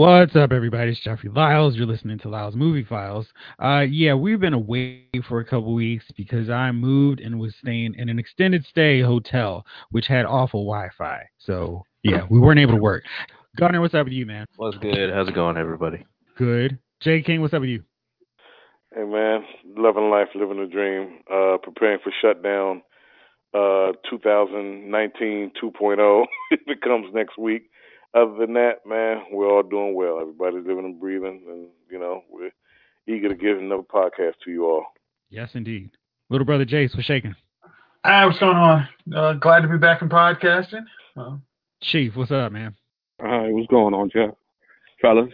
What's up, everybody? It's Jeffrey Lyles. You're listening to Lyles Movie Files. Uh, yeah, we've been away for a couple weeks because I moved and was staying in an extended stay hotel, which had awful Wi-Fi. So yeah, we weren't able to work. Gardner, what's up with you, man? What's good? How's it going, everybody? Good. Jay King, what's up with you? Hey man, loving life, living the dream, uh, preparing for shutdown, uh, 2019 2.0. If it comes next week. Other than that, man, we're all doing well. Everybody's living and breathing, and you know we're eager to give another podcast to you all. Yes, indeed. Little brother Jace, what's shaking? Hi, what's going on? Uh, glad to be back in podcasting. Uh, Chief, what's up, man? Hi, what's going on, Jeff? Fellas,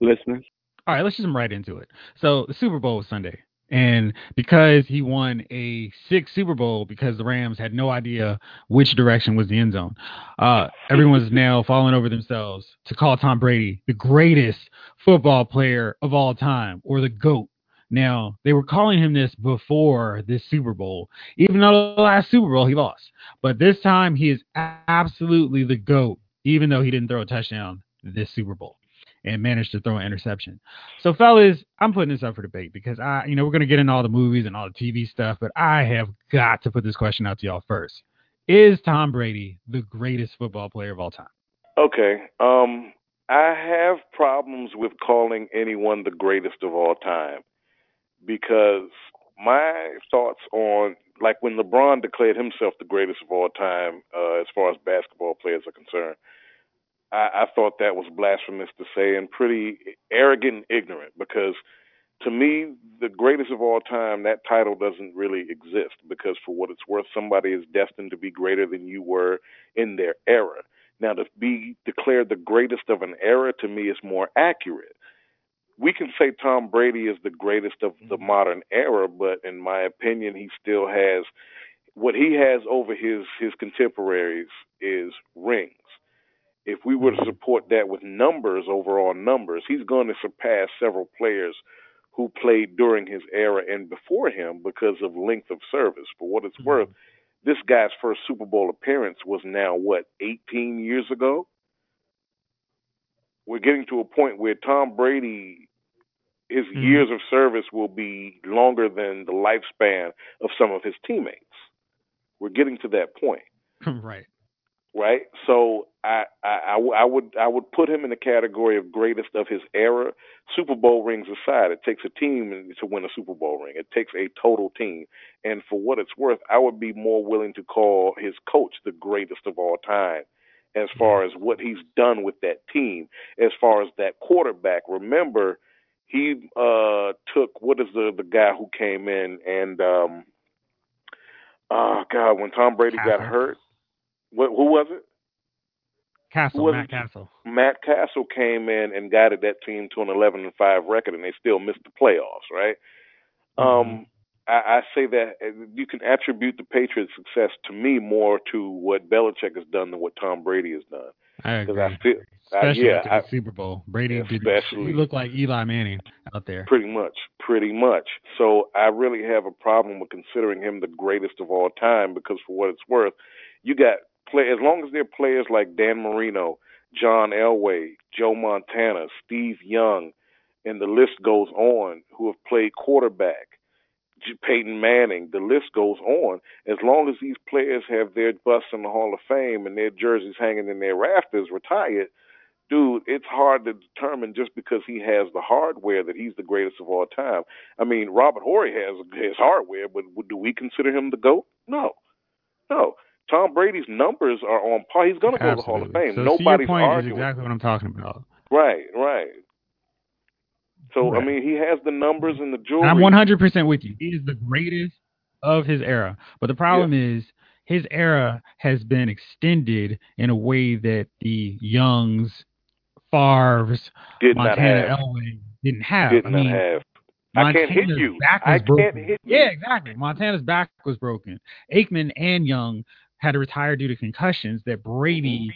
listeners. All right, let's just jump right into it. So the Super Bowl was Sunday. And because he won a sixth Super Bowl because the Rams had no idea which direction was the end zone, uh, everyone's now falling over themselves to call Tom Brady the greatest football player of all time or the GOAT. Now, they were calling him this before this Super Bowl, even though the last Super Bowl he lost. But this time he is absolutely the GOAT, even though he didn't throw a touchdown this Super Bowl and managed to throw an interception. So, fellas, I'm putting this up for debate because I, you know, we're going to get into all the movies and all the TV stuff, but I have got to put this question out to y'all first. Is Tom Brady the greatest football player of all time? Okay. Um, I have problems with calling anyone the greatest of all time because my thoughts on like when LeBron declared himself the greatest of all time uh, as far as basketball players are concerned, I, I thought that was blasphemous to say and pretty arrogant and ignorant because to me, the greatest of all time, that title doesn't really exist because for what it's worth, somebody is destined to be greater than you were in their era. Now, to be declared the greatest of an era to me is more accurate. We can say Tom Brady is the greatest of the mm-hmm. modern era, but in my opinion, he still has what he has over his his contemporaries is rings if we were to support that with numbers, overall numbers, he's going to surpass several players who played during his era and before him because of length of service. For what it's mm-hmm. worth, this guy's first Super Bowl appearance was now, what, 18 years ago? We're getting to a point where Tom Brady, his mm-hmm. years of service will be longer than the lifespan of some of his teammates. We're getting to that point. right right? So I, I, I would I would put him in the category of greatest of his era. Super Bowl rings aside, it takes a team to win a Super Bowl ring. It takes a total team, and for what it's worth, I would be more willing to call his coach the greatest of all time. As far as what he's done with that team, as far as that quarterback, remember he uh took what is the the guy who came in and um oh god when Tom Brady got hurt what, who was it? Cassel, was Matt it? Cassel. Matt Cassel came in and guided that team to an 11 and 5 record, and they still missed the playoffs, right? Mm-hmm. Um, I, I say that uh, you can attribute the Patriots' success to me more to what Belichick has done than what Tom Brady has done. I agree. I feel, especially I, yeah, after the Super Bowl, Brady especially, looked like Eli Manning out there. Pretty much, pretty much. So I really have a problem with considering him the greatest of all time because, for what it's worth, you got play as long as they're players like Dan Marino, John Elway, Joe Montana, Steve Young, and the list goes on, who have played quarterback, Peyton Manning, the list goes on. As long as these players have their busts in the Hall of Fame and their jerseys hanging in their rafters retired, dude, it's hard to determine just because he has the hardware that he's the greatest of all time. I mean, Robert Horry has his hardware, but do we consider him the GOAT? No. No. Tom Brady's numbers are on par. He's going to go to the Hall of Fame. So Nobody's point arguing. Is exactly what I'm talking about. Right, right. So right. I mean, he has the numbers and the jewelry. I'm 100 percent with you. He is the greatest of his era. But the problem yeah. is his era has been extended in a way that the Youngs, Favres, Did Montana Elway didn't have. Did I mean, have. Montana's I can't hit you. Back was I broken. can't hit you. Yeah, exactly. Montana's back was broken. Aikman and Young had to retire due to concussions that Brady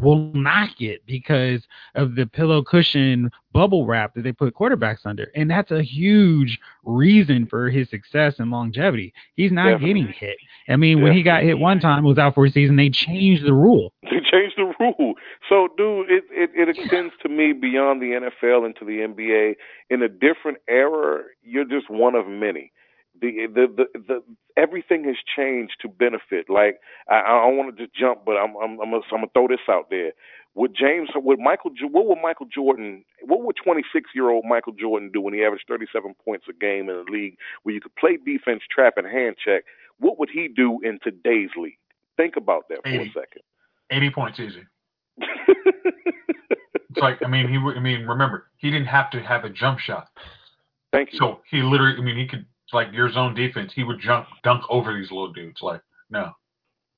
will not get because of the pillow cushion bubble wrap that they put quarterbacks under. And that's a huge reason for his success and longevity. He's not Definitely. getting hit. I mean, when he got hit one time, it was out for a season, they changed the rule. They changed the rule. So, dude, it, it, it extends to me beyond the NFL into the NBA. In a different era, you're just one of many. The the the, the everything has changed to benefit. Like I, I don't want to just jump, but I'm I'm I'm gonna, I'm gonna throw this out there. Would James, would Michael, what would Michael Jordan, what would 26 year old Michael Jordan do when he averaged 37 points a game in a league where you could play defense, trap, and hand check? What would he do in today's league? Think about that for a second. 80 points easy. It's like I mean he I mean remember he didn't have to have a jump shot. Thank you. So he literally I mean he could like your zone defense he would jump dunk over these little dudes like no.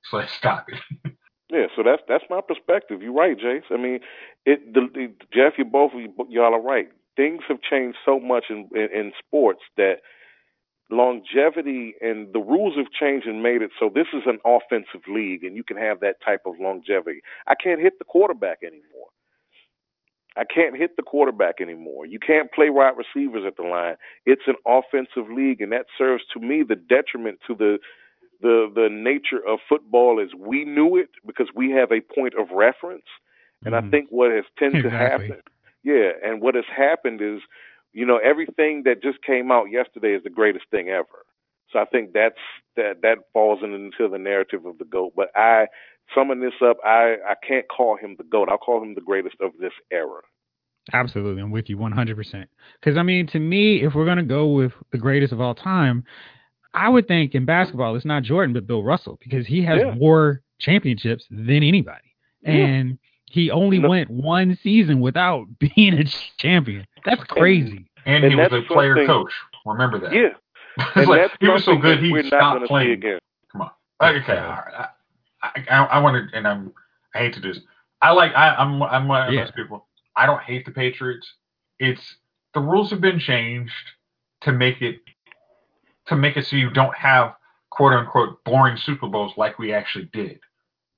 It's like stop it. Yeah, so that's that's my perspective. You're right, Jace. I mean, it. The, the, Jeff, you both y'all are right. Things have changed so much in, in in sports that longevity and the rules have changed and made it so this is an offensive league and you can have that type of longevity. I can't hit the quarterback anymore. I can't hit the quarterback anymore. You can't play wide receivers at the line. It's an offensive league, and that serves to me the detriment to the the the nature of football as we knew it because we have a point of reference. And I Mhm. think what has tended to happen, yeah, and what has happened is, you know, everything that just came out yesterday is the greatest thing ever. So I think that's that that falls into the narrative of the goat. But I summing this up, I I can't call him the goat. I'll call him the greatest of this era. Absolutely, I'm with you 100%. Because I mean, to me, if we're gonna go with the greatest of all time, I would think in basketball it's not Jordan but Bill Russell because he has Yeah. more championships than anybody, Yeah. and he only No. went one season without being a champion. That's crazy. And, And he was a player something- coach. Remember that. Yeah, and like, that's he was so good he we're not stopped going to see playing. again. Come on. Okay, all right. I, I, I want to, and I'm, I hate to do this. I like, I, I'm, I'm one of Yeah. those people. I don't hate the Patriots. It's the rules have been changed to make it, to make it so you don't have quote unquote boring Super Bowls like we actually did.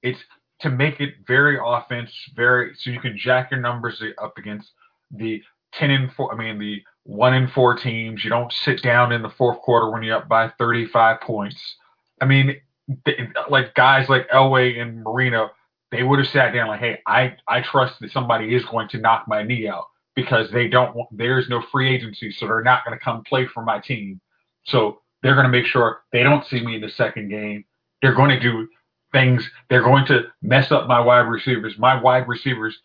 It's to make it very offense, very so you can jack your numbers up against the ten and four. I mean the one and four teams. You don't sit down in the fourth quarter when you're up by 35 points. I mean, th- like guys like Elway and Marino, they would have sat down like, hey, I I trust that somebody is going to knock my knee out because they don't. want There's no free agency, so they're not going to come play for my team. So they're going to make sure they don't see me in the second game. They're going to do things. They're going to mess up my wide receivers. My wide receivers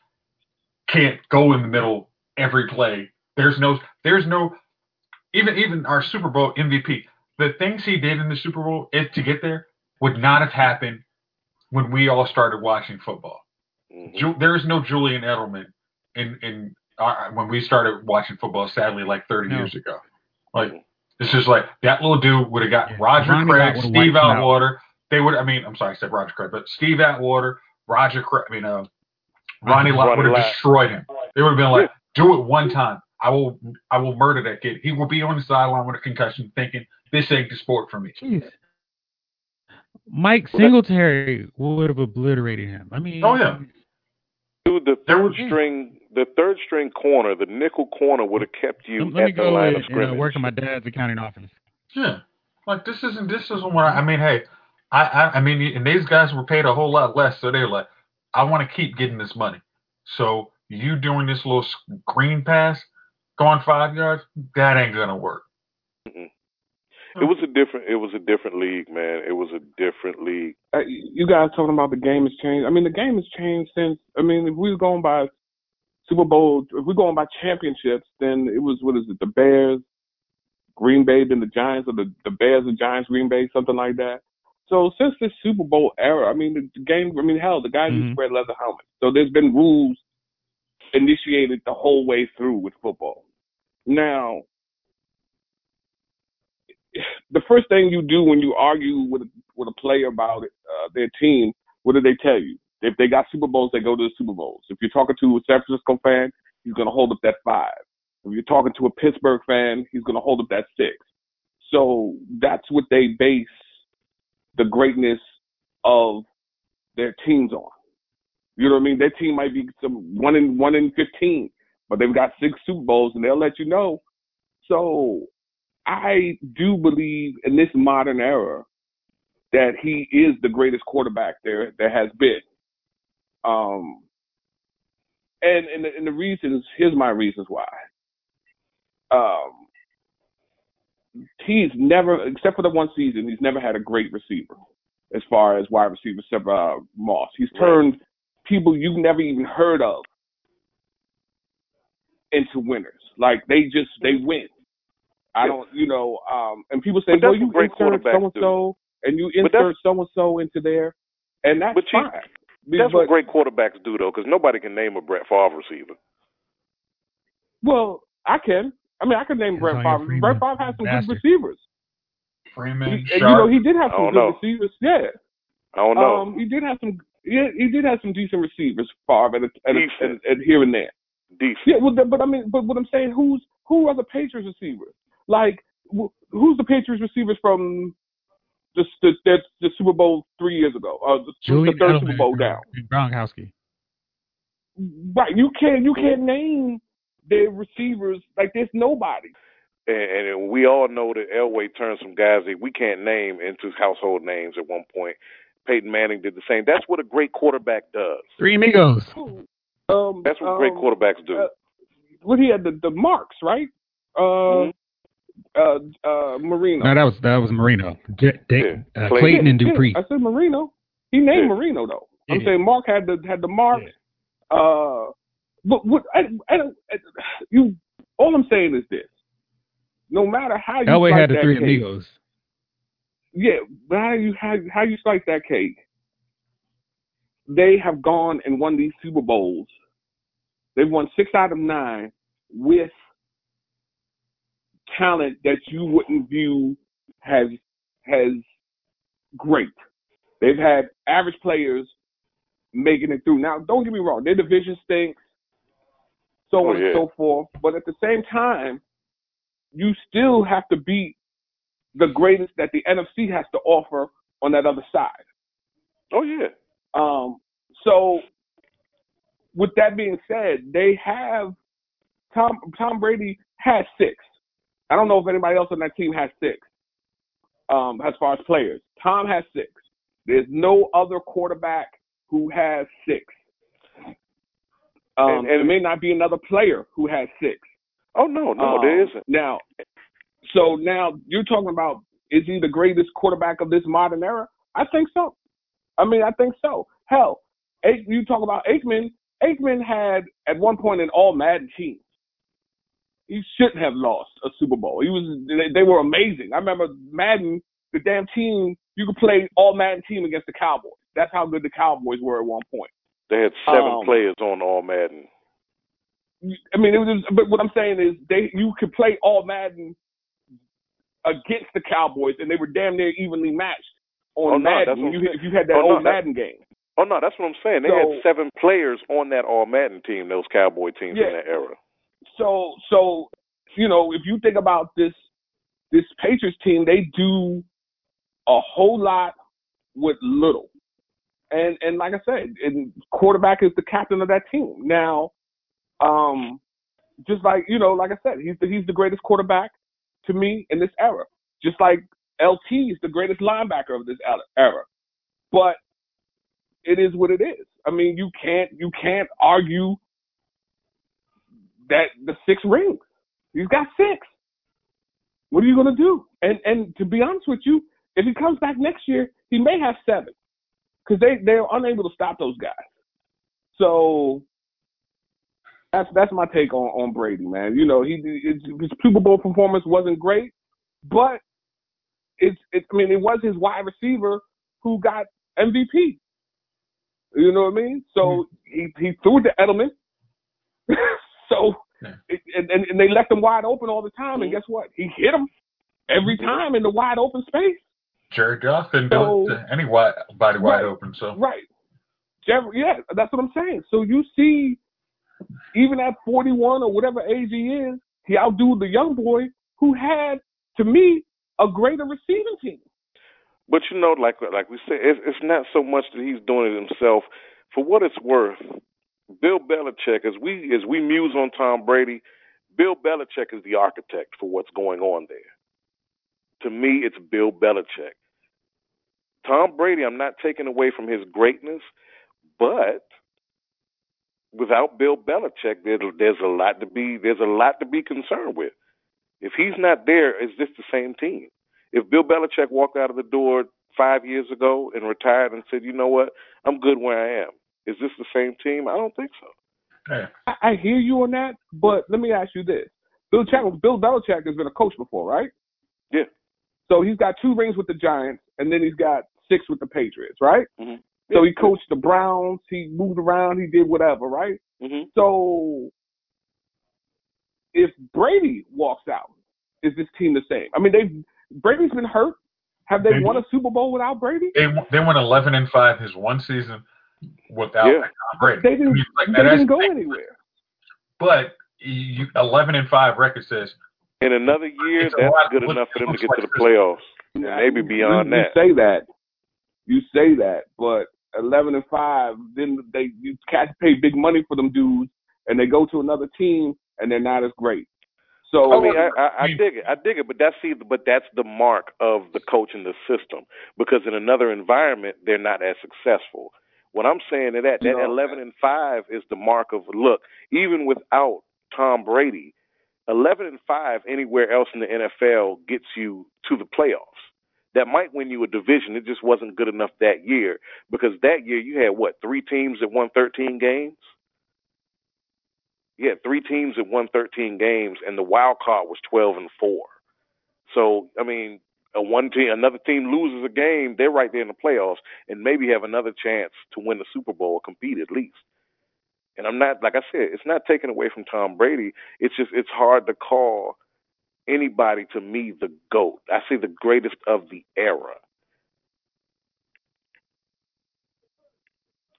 can't go in the middle every play. There's no. There's no. Even even our Super Bowl MVP, the things he did in the Super Bowl is to get there would not have happened when we all started watching football. Mhm. Ju- there is no Julian Edelman in in our, when we started watching football. Sadly, like 30 No. years ago, like it's just like that little dude would have got Yeah. Roger Ronnie Craig, Steve wiped out. Atwater. They would. I mean, I'm sorry, I said Roger Craig, but Steve Atwater, Roger Craig. I mean, uh, Ronnie Lott would have destroyed him. They would have been like, "Do it one time. I will. I will murder that kid. He will be on the sideline with a concussion, thinking this ain't the sport for me." Jeez. Mike Singletary would have obliterated him. I mean, Oh, yeah. Dude, the There third was- string, the third string corner, the nickel corner would have kept you Let, let me at the go line and, of and uh, scrimmage. work in my dad's accounting office. Yeah, like this isn't this isn't what I, I mean. Hey, I, I I mean, and these guys were paid a whole lot less, so they're like, I want to keep getting this money. So you doing this little screen pass, going five yards, that ain't gonna work. It was a different. It was a different league, man. It was a different league. uh, you guys talking about the game has changed. I mean, the game has changed since. I mean, if we were going by Super Bowl, if we're going by championships, then it was what is it? The Bears, Green Bay, then the Giants, or the the Bears, and Giants, Green Bay, something like that. So since this Super Bowl era, I mean, the, the game. I mean, hell, the guys Mhm. use red leather helmets. So there's been rules initiated the whole way through with football. Now, the first thing you do when you argue with with a player about it, uh, their team, what do they tell you? If they got Super Bowls, they go to the Super Bowls. If you're talking to a San Francisco fan, he's going to hold up that five. If you're talking to a Pittsburgh fan, he's going to hold up that six. So that's what they base the greatness of their teams on. You know what I mean? Their team might be some one in one in fifteen, but they've got six Super Bowls, and they'll let you know. So I do believe in this modern era that he is the greatest quarterback there there has been. Um, and and the, and the reasons here's my reasons why. Um, he's never, except for the one season, he's never had a great receiver as far as wide receiver, uh, Moss. He's turned people you've never even heard of into winners. Like they just they win. I don't, you know, um, and people say, But well, you insert so and so, and you insert so and so into there, and that's But you- fine. That's but, what great quarterbacks do, though, because nobody can name a Brett Favre receiver. well, I can. I mean, I can name Brett Antonio Favre. Freeman, Brett Favre has some bastard. good receivers. Freeman, He, and, you know, he did have some good know. receivers. Yeah. I don't know. Um, he did have some. Yeah, he did have some decent receivers, Favre, and, and, and, and here and there. Decent. Yeah, well, but I mean, but what I'm saying, who's who are the Patriots receivers? Like, wh- who's the Patriots receivers from the the, the, the Super Bowl three years ago? Uh, the, Julian the third Edelman Super Bowl and- down. and Gronkowski. Right, you can't you can't name their receivers like there's nobody. And, and we all know that Elway turned some guys that we can't name into household names at one point. Peyton Manning did the same. That's what a great quarterback does. Three amigos. Um, That's what great um, quarterbacks do. uh, What he had the the marks right? Uh, Mhm. Uh, uh, Marino. No, that was that was Marino. J- Da- Yeah. uh, Clayton. Clayton and Duper. I said Marino. He named Yeah. Marino though. I'm Yeah. saying Mark had the had the mark. Uh, but what I, I don't I, you. All I'm saying is this: no matter how you Elway had the three cake, amigos. yeah, but how you how, how you slice that cake? They have gone and won these Super Bowls. They've won six out of nine with talent that you wouldn't view as as great. They've had average players making it through. Now, don't get me wrong, their division stinks, so Oh, on yeah. and so forth. But at the same time, you still have to beat the greatest that the NFC has to offer on that other side. Oh yeah. Um, so, with that being said, they have Tom Tom Brady has six. I don't know if anybody else on that team has six. Um, as far as players, Tom has six. There's no other quarterback who has six. Um, And- and- there may not be another player who has six. Oh no, no, Um, there isn't. Now, so now you're talking about is he the greatest quarterback of this modern era? I think so. I mean, I think so. Hell, you talk about Aikman. Aikman had at one point an all Madden team. He shouldn't have lost a Super Bowl. He was they, they were amazing. I remember Madden, the damn team. You could play all Madden team against the Cowboys. That's how good the Cowboys were at one point. They had seven um, players on All Madden. I mean, it was. But what I'm saying is, they you could play all Madden against the Cowboys, and they were damn near evenly matched on Oh, no, Madden. what you, if you had that Oh, old that- Madden game, Oh no, that's what I'm saying. They So- had seven players on that All Madden team. Those Cowboy teams Yeah. in that era. So so you know, if you think about this this Patriots team, they do a whole lot with little. And and like I said, and quarterback is the captain of that team. Now, um, just like you know, like I said, he's the, he's the greatest quarterback to me in this era. Just like LT is the greatest linebacker of this era. But it is what it is. I mean, you can't you can't argue that the six rings. He's got six. What are you gonna do? And and to be honest with you, if he comes back next year, he may have seven because they they're unable to stop those guys. So that's that's my take on on Brady, man. You know, he his, his Super Bowl performance wasn't great, but it's it. I mean, it was his wide receiver who got MVP. You know what I mean? So mm-hmm. he he threw it to Edelman. So Yeah. it, and, and and they left him wide open all the time, and mm-hmm. guess what? He hit him every mm-hmm. time in the wide open space. Jared Goff didn't do So- it to anybody wide Right. open. So Right. Jeff, yeah, that's what I'm saying. So you see, even at 41 or whatever age he is, he outdo the young boy who had, to me, a greater receiving team. But you know, like like we said, it's, it's not so much that he's doing it himself. For what it's worth, Bill Belichick, as we as we muse on Tom Brady, Bill Belichick is the architect for what's going on there. To me, it's Bill Belichick. Tom Brady, I'm not taking away from his greatness, but without Bill Belichick, there, there's a lot to be there's a lot to be concerned with. If he's not there, is this the same team? If Bill Belichick walked out of the door five years ago and retired and said, "You know what, I'm good where I am," is this the same team? I don't think so. Yeah. I, I hear you on that, but let me ask you this: Bill Ch- Bill Belichick has been a coach before, right? Yeah. So he's got two rings with the Giants, and then he's got six with the Patriots, right? Mhm. So he coached the Browns. He moved around. He did whatever, right? hmm So if Brady walks out, is this team the same? I mean, they Brady's been hurt. Have they They- won a Super Bowl without Brady? They they went 11 and five his one season without Yeah. Tom Brady. They didn't. mean, like, they didn't go thing. anywhere. But you, 11 and five record says In another year, that's lot good enough for them to get like to the this. playoffs, and maybe beyond you, that. You say that. You say that, but eleven and five, then they you cats pay big money for them dudes, and they go to another team and they're not as great. So I mean, I, I, I mean- dig it. I dig it, but that's see, but that's the mark of the coach in the system. Because in another environment, they're not as successful. What I'm saying is that that No. 11 and five is the mark of look. Even without Tom Brady, 11 and five anywhere else in the NFL gets you to the playoffs. That might win you a division. It just wasn't good enough that year because that year you had what three teams that won 13 games. You had three teams that won 13 games, and the wild card was 12 and four. So I mean, a one team, another team loses a game, they're right there in the playoffs, and maybe have another chance to win the Super Bowl or compete at least. And I'm not, like I said, it's not taken away from Tom Brady. It's just it's hard to call anybody to me the goat. I say the greatest of the era.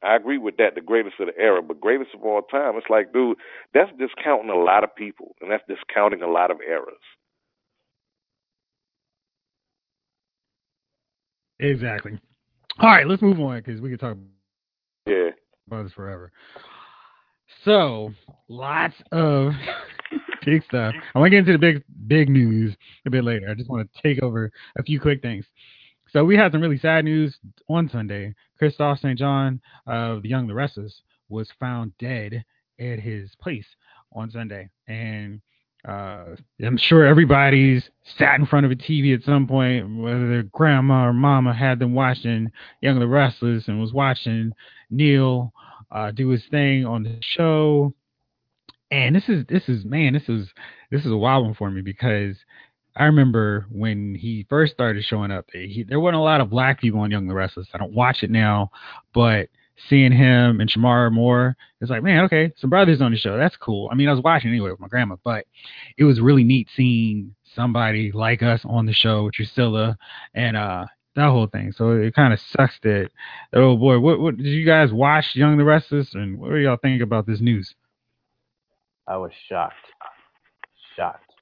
I agree with that, the greatest of the era, but greatest of all time. It's like, dude, that's discounting a lot of people, and that's discounting a lot of eras. Exactly. All right, let's move on because we can talk Yeah. about this forever. So, lots of big stuff. I want to get into the big big news a bit later. I just want to take over a few quick things. So we had some really sad news on Sunday. Kristoff St. John of the Young the Restless was found dead at his place on Sunday, and uh, I'm sure everybody's sat in front of a TV at some point, whether their grandma or mama had them watching Young the Restless and was watching Neil uh, do his thing on the show. And this is this is man, this is this is a wild one for me because I remember when he first started showing up, he, there wasn't a lot of black people on Young the Restless. I don't watch it now, but seeing him and Shemar Moore, it's like, man, okay, some brothers on the show. That's cool. I mean, I was watching anyway with my grandma, but it was really neat seeing somebody like us on the show, Drucilla, and uh that whole thing. So it kind of sucks that oh boy, what what did you guys watch Young the Restless and what do y'all think about this news? I was shocked. Shocked.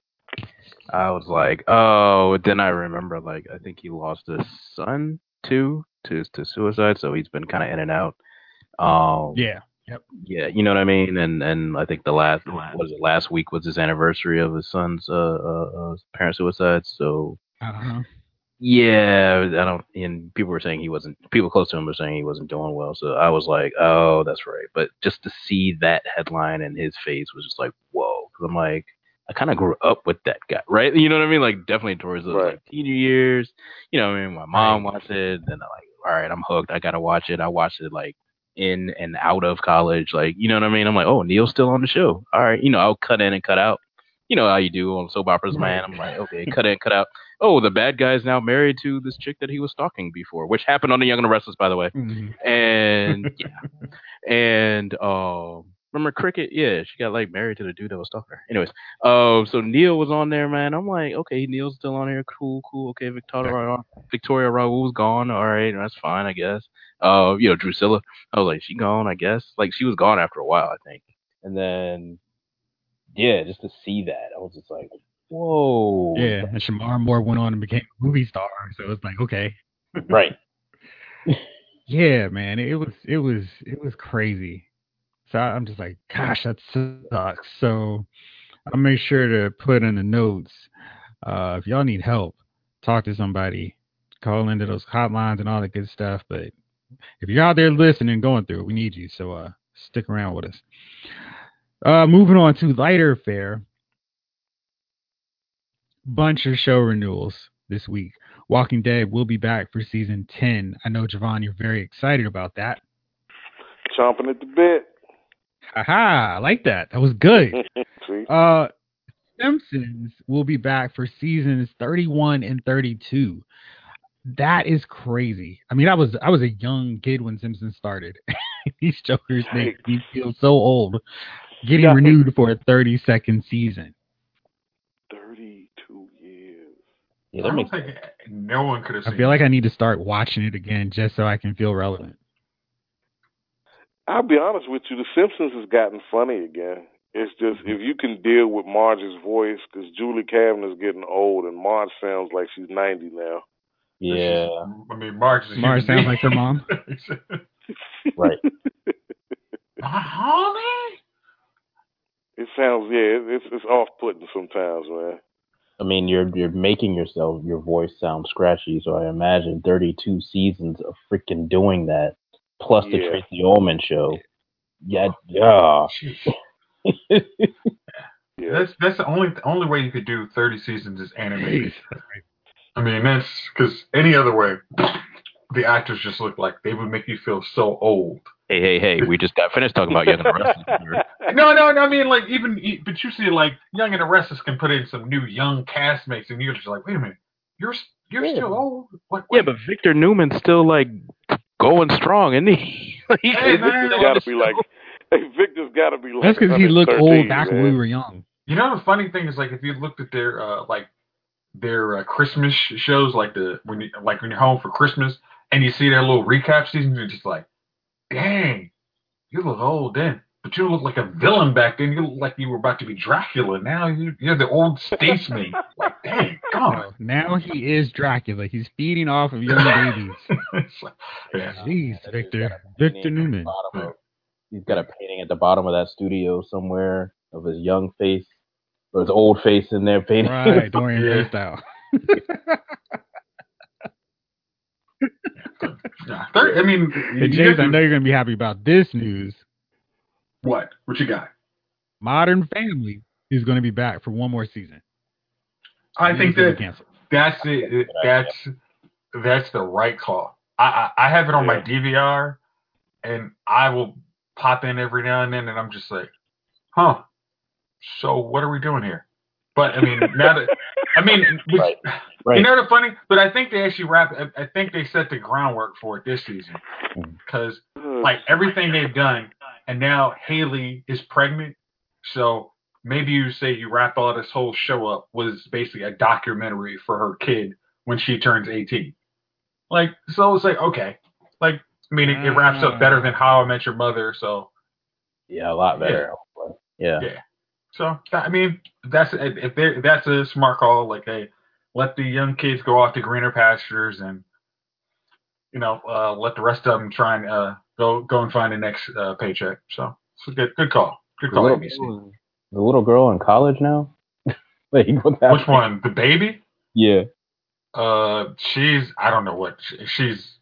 I was like, oh, then I remember, like, I think he lost his son too to to suicide, so he's been kind of in and out. Um, Yeah. yeah, you know what I mean. And and I think the last what was it last week was his anniversary of his son's uh, uh, uh parent suicide. So Uh-huh. yeah, I don't. And people were saying he wasn't. People close to him were saying he wasn't doing well. So I was like, oh, that's right. But just to see that headline and his face was just like, whoa. Because I'm like, I kind of grew up with that guy, right? You know what I mean? Like definitely towards those Right. like teenage years. You know, what I mean, my mom watched it, and I'm like, all right, I'm hooked. I gotta watch it. I watched it like in and out of college. Like, you know what I mean? I'm like, oh, Neil's still on the show. All right, you know, I'll cut in and cut out. You know how you do on soap operas, man. I'm like, okay, cut in, cut out. Oh, the bad guy's now married to this chick that he was stalking before, which happened on The Young and the Restless, by the way. Mhm. And yeah, and um, remember Cricket? Yeah, she got like married to the dude that was stalking her. Anyways, um, so Neil was on there, man. I'm like, okay, Neil's still on here. Cool, cool. Okay, Victoria, Victoria Rowell's gone. All right, that's fine, I guess. Uh, you know, Drucilla. I was like, she gone, I guess. Like she was gone after a while, I think. And then, yeah, just to see that, I was just like, whoa. Yeah, and Shemar Moore went on and became a movie star, so it's like okay, Right. Yeah, man, it was it was it was crazy. So I'm just like, gosh, that sucks. So I'll make sure to put in the notes. Uh, if y'all need help, talk to somebody, call into those hotlines and all that good stuff. But if you're out there listening, going through it, we need you. So uh, stick around with us. Uh, moving on to lighter fare. Bunch of show renewals this week. Walking Dead will be back for season 10. I know, Javon, you're very excited about that. Chomping at the bit. Haha, I like that. That was good. Uh, Simpsons will be back for seasons 31 and 32. That is crazy. I mean, I was I was a young kid when Simpsons started. These jokers make me feel so old. Getting Yeah. renewed for a 30 second season. 32 years. Yeah, that don't makes think sense. no one could have I seen. feel like I need to start watching it again just so I can feel relevant. I'll be honest with you, The Simpsons has gotten funny again. It's just mm-hmm. if you can deal with Marge's voice, because Julie Kavner's getting old, and Marge sounds like she's 90 now. Yeah, I mean, Marge is a Marge human sounds like her mom. being. right. Honey? It sounds yeah, it's it's off putting sometimes, man. I mean, you're you're making yourself your voice sound scratchy, so I imagine 32 seasons of freaking doing that, plus the Tracey Ullman show. Yeah, yeah. Yeah. That's that's the only the only way you could do 30 seasons is animated. Jeez. I mean, that's because any other way, the actors just look like they would make you feel so old. Hey, hey, hey! We just got finished talking about Young and the Restless. No, no, no. I mean, like even, e- but you see, like Young and the Restless can put in some new young castmates, and you're just like, wait a minute, you're you're Yeah. still old. What? Yeah, but Victor Newman's still like going strong, isn't he? He's Hey, man. Victor's got to the be like, hey, Victor's got to be like. That's because he looked old back when we were young. You know the funny thing is like if you looked at their uh like their uh, Christmas shows like the when you like when you're home for Christmas and you see their little recap seasons you're just like, dang, you look old then, but you look like a villain back then. You look like you were about to be Dracula. Now you, you're the old statesman. like, dang, come on. Now he is Dracula. He's feeding off of young babies. It's like, yeah. Jeez, He's Victor. Victor Newman. of- He's got a painting at the bottom of that studio somewhere of his young face or his old face in there painting. Right, Dorian Yeah. Gray style. yeah. I mean, Hey, James, I know you're going to be happy about this news. what? What you got? Modern Family is going to be back for one more season. I It think that. That's it. That's that's the right call. I I, I have it on my DVR, and I will pop in every now and then, and I'm just like, huh. So what are we doing here? But I mean, now that I mean, which, Right. you know the funny, but I think they actually wrap. I, I think they set the groundwork for it this season mm. because like everything they've done, and now Haley is pregnant, so maybe you say you wrap all this whole show up was basically a documentary for her kid when she turns 18. Like, so it's like, okay. Like, I mean, it, it wraps up better than How I Met Your Mother. So, Yeah, a lot better. Yeah. Yeah. So I mean, that's if they that's a smart call. Like, hey, let the young kids go off to greener pastures, and you know, uh, let the rest of them try and uh, go go and find the next uh, paycheck. So, it's a good good call. Good The call, little, ABC. the little girl in college now? like, what Which one? The baby? Yeah. Uh, she's I don't know what she's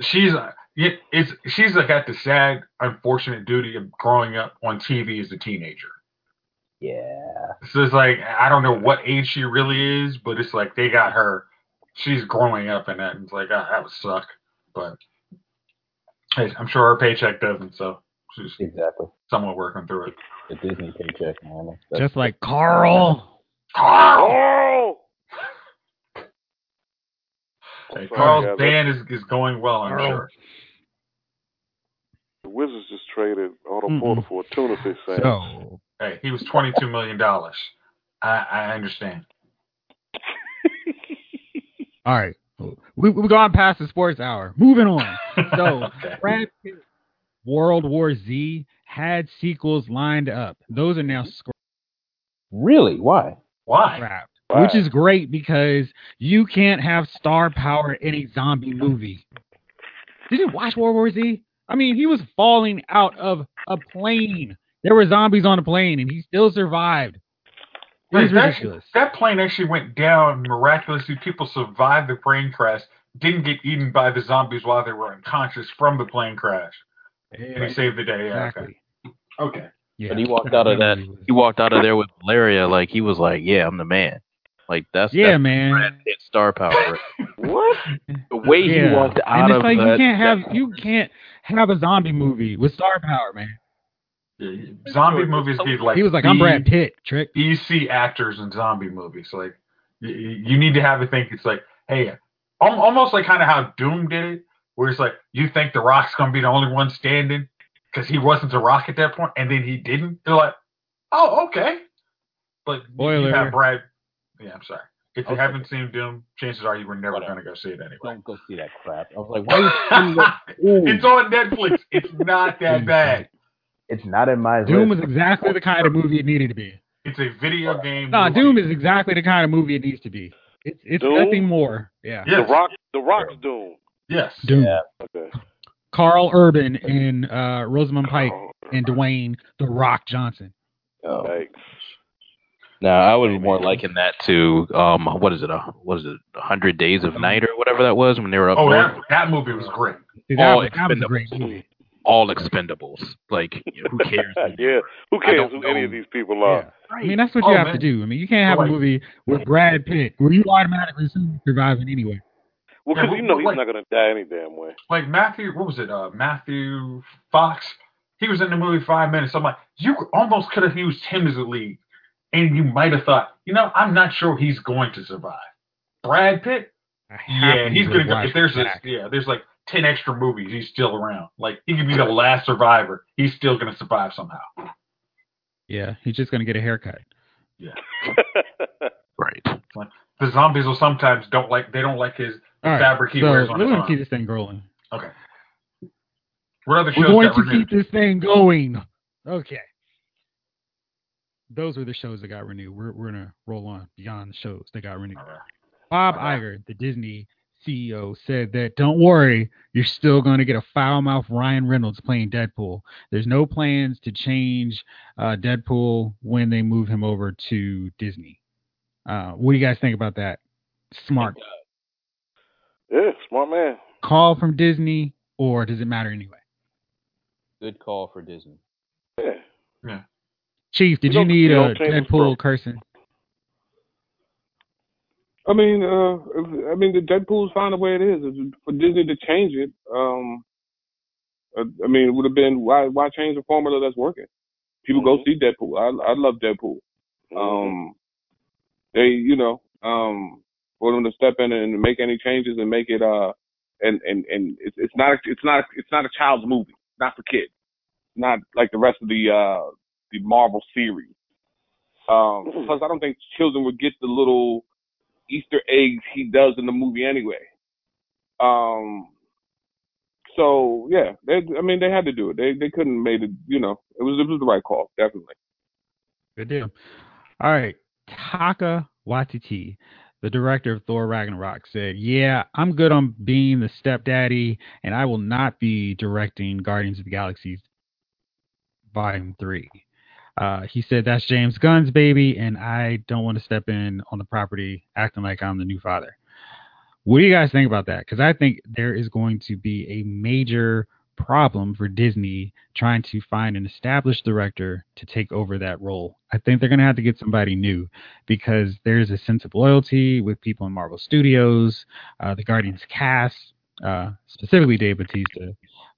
she's uh, it- it's she's like got the sad, unfortunate duty of growing up on TV as a teenager. Yeah. So it's like I don't know what age she really is, but it's like they got her. She's growing up in that, and it's like ah, that would suck. But hey, I'm sure her paycheck doesn't, so she's Exactly. somewhat working through it. The Disney paycheck, man. That's- Just like Carl. Carl, Oh! hey, Carl's guys. band is is going well, I'm Carl. sure. The Wizards just traded Otto Mm-mm. Porter for a tuna fish sandwich. So, Hey, he was twenty two million dollars. I I understand. all right. We, we've gone past the sports hour. Moving on. So, Okay. Brad Pitt, World War Z had sequels lined up. Those are now scrapped. Really? Why? why? scrapped. which is great because you can't have star power in a zombie movie. Did you watch World War Z? I mean, he was falling out of a plane. There were zombies on a plane, and he still survived. It was that, ridiculous. that plane actually went down miraculously. People survived the plane crash, didn't get eaten by the zombies while they were unconscious from the plane crash. And he saved the day. Yeah, Exactly. okay. okay. Yeah. But he walked out of that. He walked out of there with malaria. Like he was like, "Yeah, I'm the man." Like that's Yeah, that's man. Brad star power. What? the way he walked out of the. and it's of like that. you can't have you can't have a zombie movie with star power, man. Zombie movies need like he was like, "I'm Brad Pitt." Trick. EC actors in zombie movies. Like you, you need to have a think. It's like, hey, almost like kind of how Doom did it, where it's like you think the Rock's gonna be the only one standing because he wasn't the Rock at that point, and then he didn't. They're like, oh, okay. But you- Spoiler. you have Brad. Yeah, I'm sorry. If you Okay. haven't seen Doom, chances are you were never gonna go see it anyway. Don't go see that crap. I was like, why are you that? It's on Netflix. It's not that bad. It's not in my Doom list. is exactly the kind of movie it needed to be. It's a video game. Nah, movie. Doom is exactly the kind of movie it needs to be. It's it's Doom? nothing more. Yeah. Yes. The Rock. The Rock's Doom. Yes. Doom. Yeah. Okay. Karl Urban and uh, Rosamund Pike Oh, and Dwayne the Rock Johnson. Oh. Yikes. No, I was more liking that to um, what is it? Uh, what is it? A hundred days of night or whatever that was when they were up Oh, north. that that movie was great. See, that, All was, that was a great movie. All Expendables. Like who cares? yeah. Who cares don't who any of these people are? Yeah. I mean, that's what Oh, you have man. to do. I mean, you can't have Oh, a movie with Brad Pitt where you automatically assume he's surviving anyway. Well, because but- you know he's like- not gonna die any damn way. like Matthew, what was it? Uh, Matthew Fox. He was in the movie five minutes. So I'm like, you almost could have used him as a lead, and you might have thought, you know, I'm not sure he's going to survive. Brad Pitt, yeah, he's gonna go. If there's a, yeah, there's like ten extra movies, he's still around. Like he could be the last survivor. He's still gonna survive somehow. Yeah, he's just gonna get a haircut. Yeah. right. The zombies will sometimes don't like. They don't like his All right, fabric he so wears on we're his gonna keep this thing rolling. Okay. What other We're going got to renewed? keep this thing going. Okay. Those were the shows that got renewed. We're we're gonna roll on beyond the shows that got renewed. All right. Bob All right. Iger, the Disney CEO, said that don't worry, you're still going to get a foul mouth Ryan Reynolds playing Deadpool. There's no plans to change uh, Deadpool when they move him over to Disney. Uh, what do you guys think about that? Smart yeah, smart man. call from Disney, or does it matter anyway? Good call for Disney. Yeah. Yeah. Chief, did You you need a don't change Deadpool pro- cursing? I mean, uh, if- I mean, the Deadpool's fine the way it is. If- For Disney to change it, um, uh, I mean, it would have been why why change the formula that's working? People go Mhm. see Deadpool. I I love Deadpool. Mm-hmm. Um, they, you know, um, for them to step in and make any changes and make it, uh, and and and it's it's not a, it's not a, it's not a child's movie, not for kids, not like the rest of the uh the Marvel series. Um, Mhm. plus, I don't think children would get the little Easter eggs he does in the movie anyway. Um, so yeah, they, I mean, they had to do it. They they couldn't made it. You know, it was it was the right call, definitely. Good deal. All right. Taika Waititi, the director of Thor Ragnarok, said, Yeah, I'm good on being the stepdaddy, and I will not be directing Guardians of the Galaxy Volume 3. Uh, he said, That's James Gunn's baby, and I don't want to step in on the property acting like I'm the new father. What do you guys think about that? Because I think there is going to be a major problem for Disney trying to find an established director to take over that role. I think they're going to have to get somebody new because there's a sense of loyalty with people in Marvel Studios, uh, the Guardians cast, uh, specifically Dave Bautista.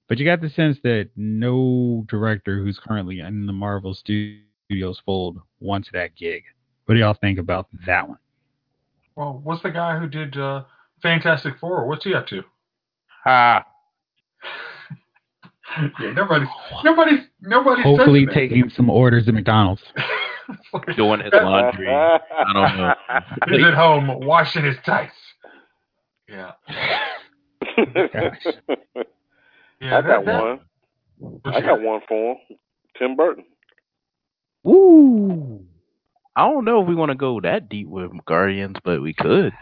But you got the sense that no director who's currently in the Marvel Studios fold wants that gig. What do y'all think about that one? Well, what's the guy who did uh, Fantastic Four? What's he up to? Ha. yeah, nobody's nobody's nobody's Hopefully, touching that. taking some orders at McDonald's. Doing his laundry. I don't know. He's at home washing his tights. Yeah, Gosh. Yeah. I got that- that- one. what I you got one for him. Tim Burton. Woo! I don't know if we want to go that deep with Guardians, but we could.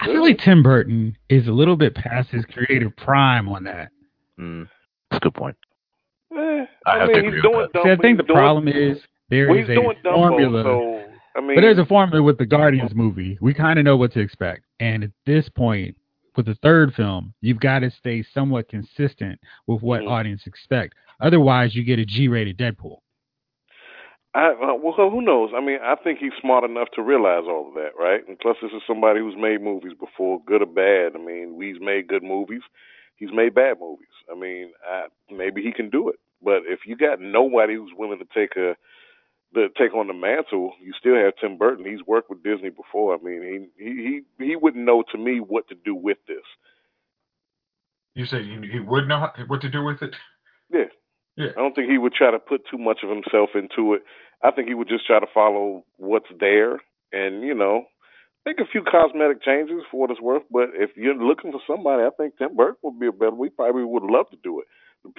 I feel like Tim Burton is a little bit past his creative prime on that. Mm, that's a good point. Eh, I I, have to mean, agree he's with doing that. See, I think the he's doing- problem is there well, is a doing Dumbo, formula. so I mean, But there's a formula with the Guardians movie. We kind of know what to expect. And at this point, with the third film, you've got to stay somewhat consistent with what Mhm. audience expect. Otherwise, you get a G-rated Deadpool. I, well, who knows? I mean, I think he's smart enough to realize all of that, right? And plus, this is somebody who's made movies before, good or bad. I mean, he's made good movies. He's made bad movies. I mean, I, maybe he can do it. But if you got nobody who's willing to take a the take on the mantle, you still have Tim Burton. He's worked with Disney before. I mean, he he he, he wouldn't know to me what to do with this. You say he, he would know what to do with it? Yeah. Yeah. I don't think he would try to put too much of himself into it. I think he would just try to follow what's there and, you know, make a few cosmetic changes for what it's worth. But if you're looking for somebody, I think Tim Burton would be a better. We probably would love to do it.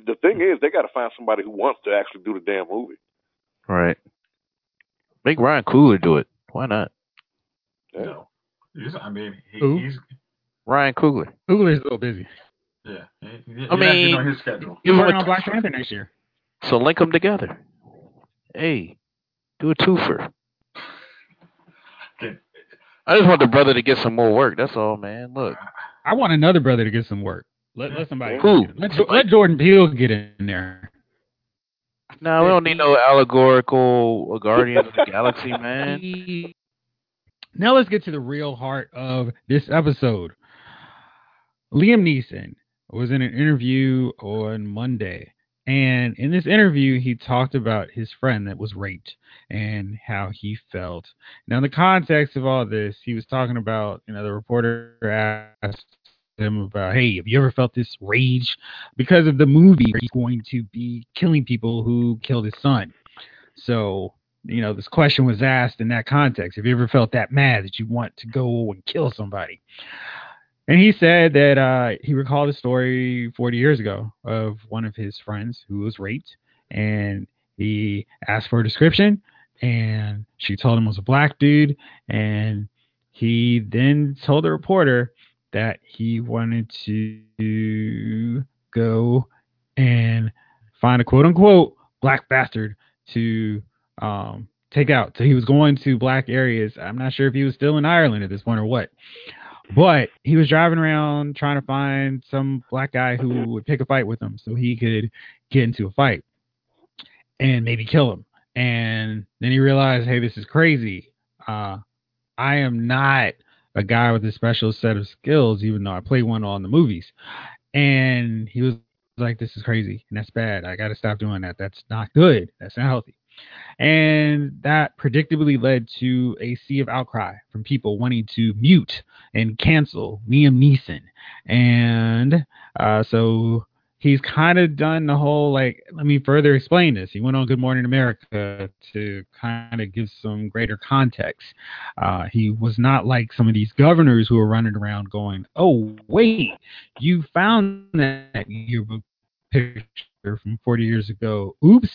The thing is, they got to find somebody who wants to actually do the damn movie. Right. Make Ryan Coogler do it. Why not? Yeah. No. He's, I mean, he, Who? he's Ryan Coogler. Coogler's a little busy. yeah. He, he, I mean- getting on his schedule. He's working on Black Panther next year. So link them together. Hey, do a twofer. I just want the brother to get some more work. That's all, man. Look, I want another brother to get some work. Let let somebody Who? let, let Jordan Peele get in there. No, we don't need no allegorical Guardians of the Galaxy, man. Now let's get to the real heart of this episode. Liam Neeson was in an interview on Monday. And in this interview, he talked about his friend that was raped and how he felt. Now, in the context of all this, he was talking about, you know, the reporter asked him about, hey, have you ever felt this rage? Because of the movie, he's going to be killing people who killed his son. So, you know, this question was asked in that context. Have you ever felt that mad that you want to go and kill somebody? And he said that uh, he recalled a story 40 years ago of one of his friends who was raped, and he asked for a description, and she told him it was a black dude, and he then told the reporter that he wanted to go and find a quote unquote black bastard to um, take out. So he was going to black areas. I'm not sure if he was still in Ireland at this point or what. But he was driving around trying to find some black guy who would pick a fight with him so he could get into a fight and maybe kill him. And then he realized, hey, this is crazy. Uh, I am not a guy with a special set of skills, even though I play one on the movies. And he was like, this is crazy and that's bad. I got to stop doing that. That's not good. That's not healthy. And that predictably led to a sea of outcry from people wanting to mute and cancel Liam Neeson. And uh, so he's kind of done the whole like, let me further explain this. He went on Good Morning America to kind of give some greater context. Uh, he was not like some of these governors who are running around going, oh, wait, you found that yearbook picture from 40 years ago. Oops.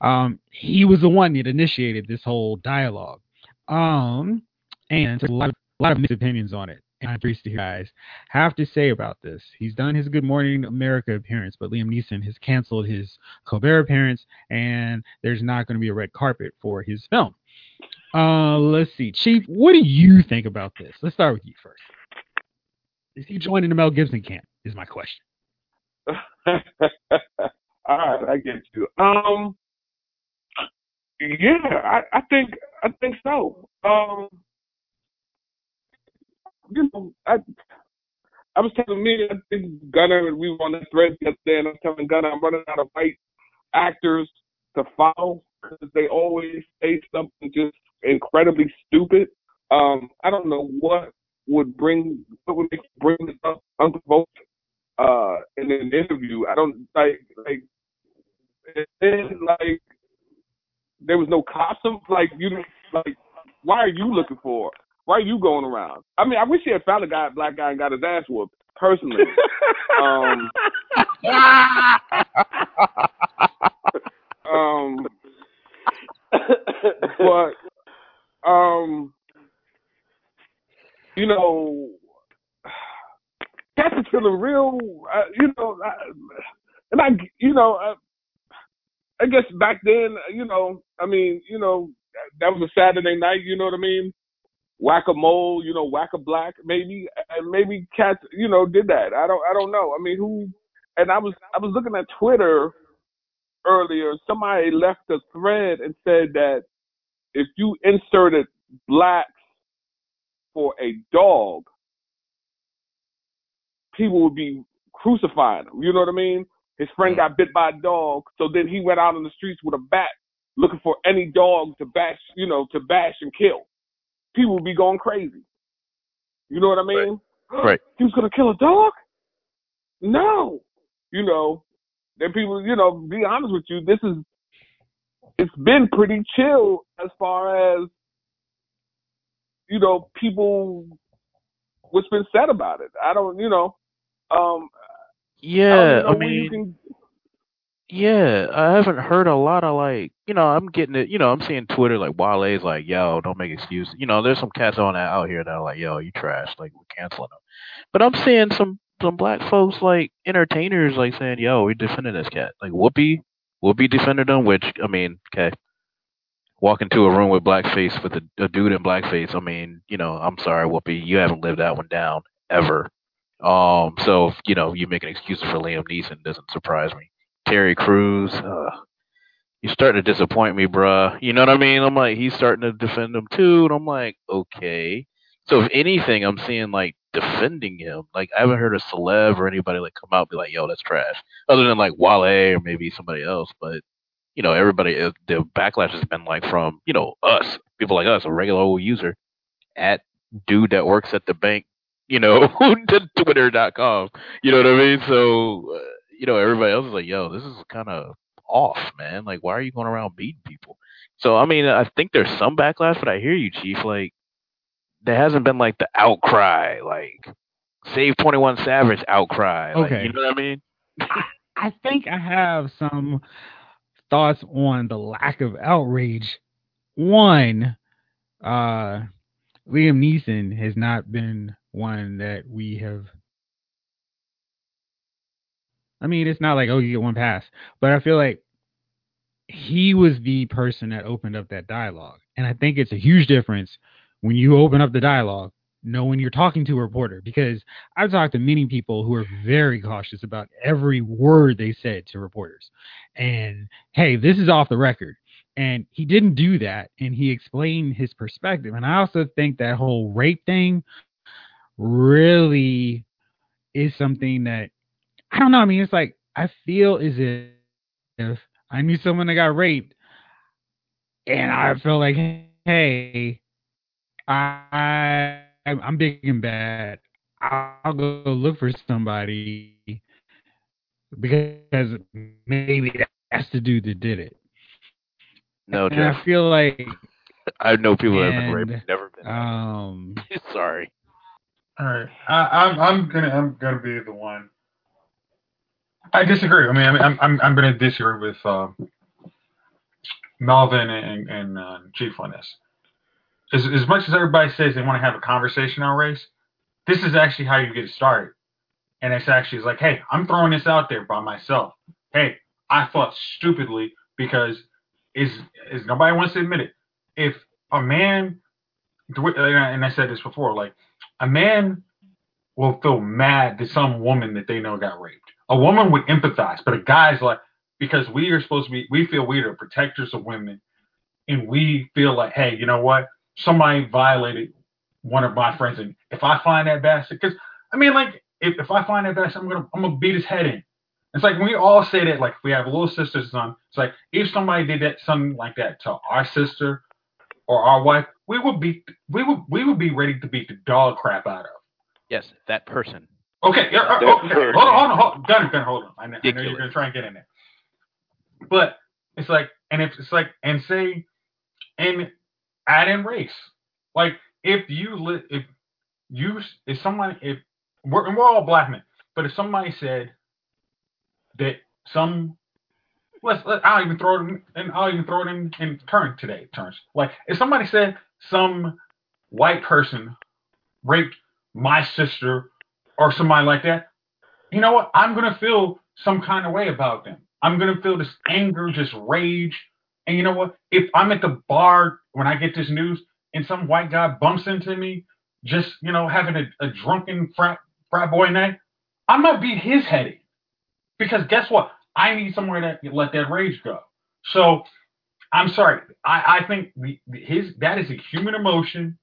Um, he was the one that initiated this whole dialogue. Um, and a lot of, a lot of mixed opinions on it. And I'm curious to hear guys have to say about this. He's done his Good Morning America appearance, but Liam Neeson has canceled his Colbert appearance, and there's not going to be a red carpet for his film. Uh, let's see, Chief. What do you think about this? Let's start with you first. Is he joining the Mel Gibson camp? Is my question. All right, I get you. Um, yeah, I, I think I think so. Um, you know, I I was telling me I think Gunner we were on the thread yesterday, and I was telling Gunner I'm running out of white actors to follow because they always say something just incredibly stupid. Um, I don't know what would bring what would make bring this up unprovoked uh in an interview. I don't like like then like there was no costume. Like you like why are you looking for? Why are you going around? I mean, I wish he had found a guy, black guy, and got his ass whooped. Personally, um, um, but um, you know, cats is feeling real. Uh, you know, I, and I, you know, I, I guess back then, you know, I mean, you know, that was a Saturday night. You know what I mean? Whack a mole, you know, whack a black. Maybe, and maybe cats, you know, did that. I don't, I don't know. I mean, who? And I was, I was looking at Twitter earlier. Somebody left a thread and said that if you inserted blacks for a dog, people would be crucifying him. You know what I mean? His friend hmm. got bit by a dog, so then he went out on the streets with a bat looking for any dog to bash, you know, to bash and kill. People would be going crazy. You know what I mean? Right. He was gonna kill a dog? No. You know, then people, you know, be honest with you, this is it's been pretty chill as far as you know, people what's been said about it. I don't, you know, um, Yeah, I you mean. Yeah, I haven't heard a lot of like, you know, I'm getting it, you know, I'm seeing Twitter like Wale's like, yo, don't make excuses. You know, there's some cats on that out here that are like, yo, you trash, like we're canceling them. But I'm seeing some some black folks like entertainers like saying, yo, we defended this cat. Like Whoopi, Whoopi defended them, which I mean, okay, walk into a room with blackface with a, a dude in blackface. I mean, you know, I'm sorry, Whoopi, you haven't lived that one down ever. Um, so you know, you making excuses for Liam Neeson doesn't surprise me. Terry Crews, uh, you're starting to disappoint me, bruh. You know what I mean? I'm like, he's starting to defend him too, and I'm like, okay. So if anything, I'm seeing like defending him. Like I haven't heard a celeb or anybody like come out and be like, yo, that's trash. Other than like Wale or maybe somebody else, but you know, everybody uh, the backlash has been like from you know us, people like us, a regular old user, at dude that works at the bank, you know, Twitter.com. You know what I mean? So uh, you know, everybody else is like, yo, this is kind of off, man. Like, why are you going around beating people? So I mean, I think there's some backlash, but I hear you, Chief. Like, there hasn't been like the outcry, like Save Twenty One Savage outcry. Like, Okay. you know what I mean? I think I have some thoughts on the lack of outrage. One, uh, Liam Neeson has not been one that we have. I mean, it's not like, oh, you get one pass, but I feel like he was the person that opened up that dialogue. And I think it's a huge difference when you open up the dialogue, knowing you're talking to a reporter, because I've talked to many people who are very cautious about every word they said to reporters. And hey, this is off the record. And he didn't do that. And he explained his perspective. And I also think that whole rape thing really is something that I don't know. I mean, it's like I feel as if, if I knew someone that got raped and I felt like, hey, I I'm I'm big and bad. I'll go look for somebody because maybe that's the dude that did it. No, and Jeff. I feel like I know people that have been raped, never been. um Sorry. All right, I, I'm I'm gonna I'm gonna be the one. I disagree. I mean, I'm I'm I'm, I'm gonna disagree with uh, Melvin and and uh, Chief on this. As as much as everybody says they want to have a conversation on race, this is actually how you get started. And it's actually like, hey, I'm throwing this out there by myself. Hey, I thought stupidly because is is nobody wants to admit it. If a man, and I said this before, like a man will feel mad to some woman that they know got raped. A woman would empathize, but a guy's like, because we are supposed to be, we feel we are protectors of women, and we feel like, hey, you know what? Somebody violated one of my friends, and if I find that bastard, because I mean, like, if, if I find that bastard, I'm gonna I'm gonna beat his head in. It's like we all say that, like, if we have a little sister, son. It's like if somebody did that, something like that to our sister or our wife, we would be we would we would be ready to beat the dog crap out of. Yes, that person. Okay, yeah, uh, okay. Hold on, hold on, hold on. Gunner, Gunner, hold on. I know, I know you're gonna try and get in there, but it's like, and if it's like, and say, and add in race. Like if you li- if you if someone if we're and we're all black men, but if somebody said that some let's let, I'll even throw it in and I'll even throw it in in current today terms. Like if somebody said some white person raped my sister or somebody like that, you know what? I'm gonna feel some kind of way about them. I'm gonna feel this anger, just rage. And you know what? If I'm at the bar when I get this news and some white guy bumps into me, just you know, having a, a drunken frat frat boy night, I might beat his head in. Because guess what? I need somewhere to let that rage go. So I'm sorry. I, I think the, his that is a human emotion.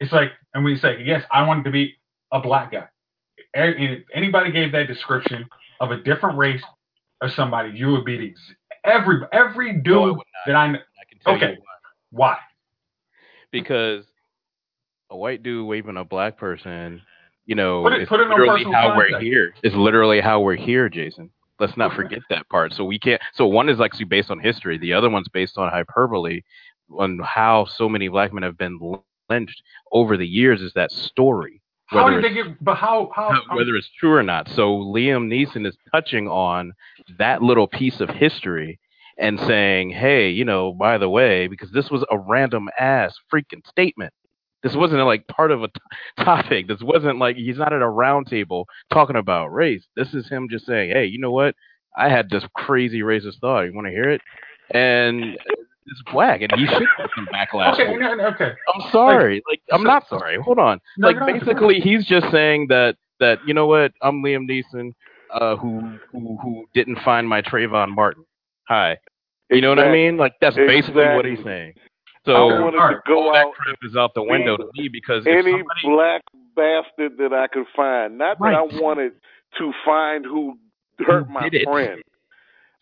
It's like, and we say, yes, I wanted to be a black guy. If anybody gave that description of a different race of somebody, you would be the ex- every every dude No, I that I know. I can tell Okay. you why. Why? Because a white dude waving a black person, you know, Put it- is put it literally how we're here. It's literally how we're here, Jason. Let's not forget that part. So we can't. So one is actually based on history. The other one's based on hyperbole, on how so many black men have been lynched over the years. Is that story? How Whether did they get? But how? How? how- whether it's true or not. So Liam Neeson is touching on that little piece of history and saying, "Hey, you know, by the way, because this was a random ass freaking statement. This wasn't like part of a t- topic. This wasn't like he's not at a round table talking about race. This is him just saying, "Hey, you know what? I had this crazy racist thought. You want to hear it?" And it's black, and he should get some backlash. okay, for it. no, no, okay. I'm sorry. Like, I'm so- not sorry. Hold on. No, like you're not. basically he's just saying that that you know what? I'm Liam Neeson uh who who who didn't find my Trayvon Martin. Hi. You know what I mean? Like that's basically what he's Exactly. saying. I So wanted all to go all that out crap is out the window to me because if any somebody, black bastard that I could find. Not that I wanted to find who hurt Who my friend. it.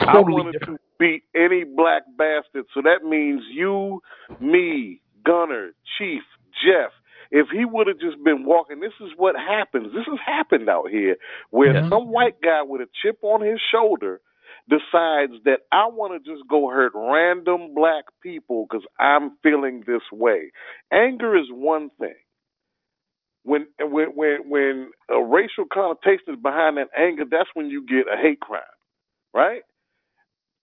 I totally wanted different. to beat any black bastard. So that means you, me, Gunner, Chief, Jeff. If he would have just been walking, this is what happens. This has happened out here where Mhm. some white guy with a chip on his shoulder decides that I want to just go hurt random black people because I'm feeling this way. Anger is one thing. When when when when a racial connotation is behind that anger, that's when you get a hate crime, right?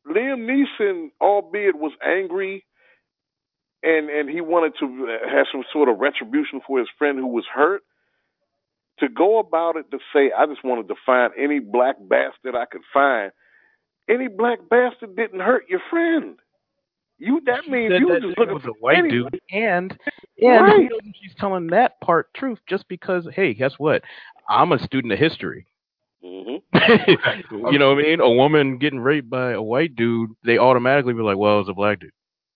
Liam Neeson, albeit was angry, and and he wanted to have some sort of retribution for his friend who was hurt. To go about it to say, I just wanted to find any black bastard I could find. Any black bastard didn't hurt your friend. You that She means you that just looking was a white any- dude, and and Right. who knows if she's telling that part truth just because hey, guess what? I'm a student of history. Mhm. you know what I mean? A woman getting raped by a white dude, they automatically be like, well, it was a black dude.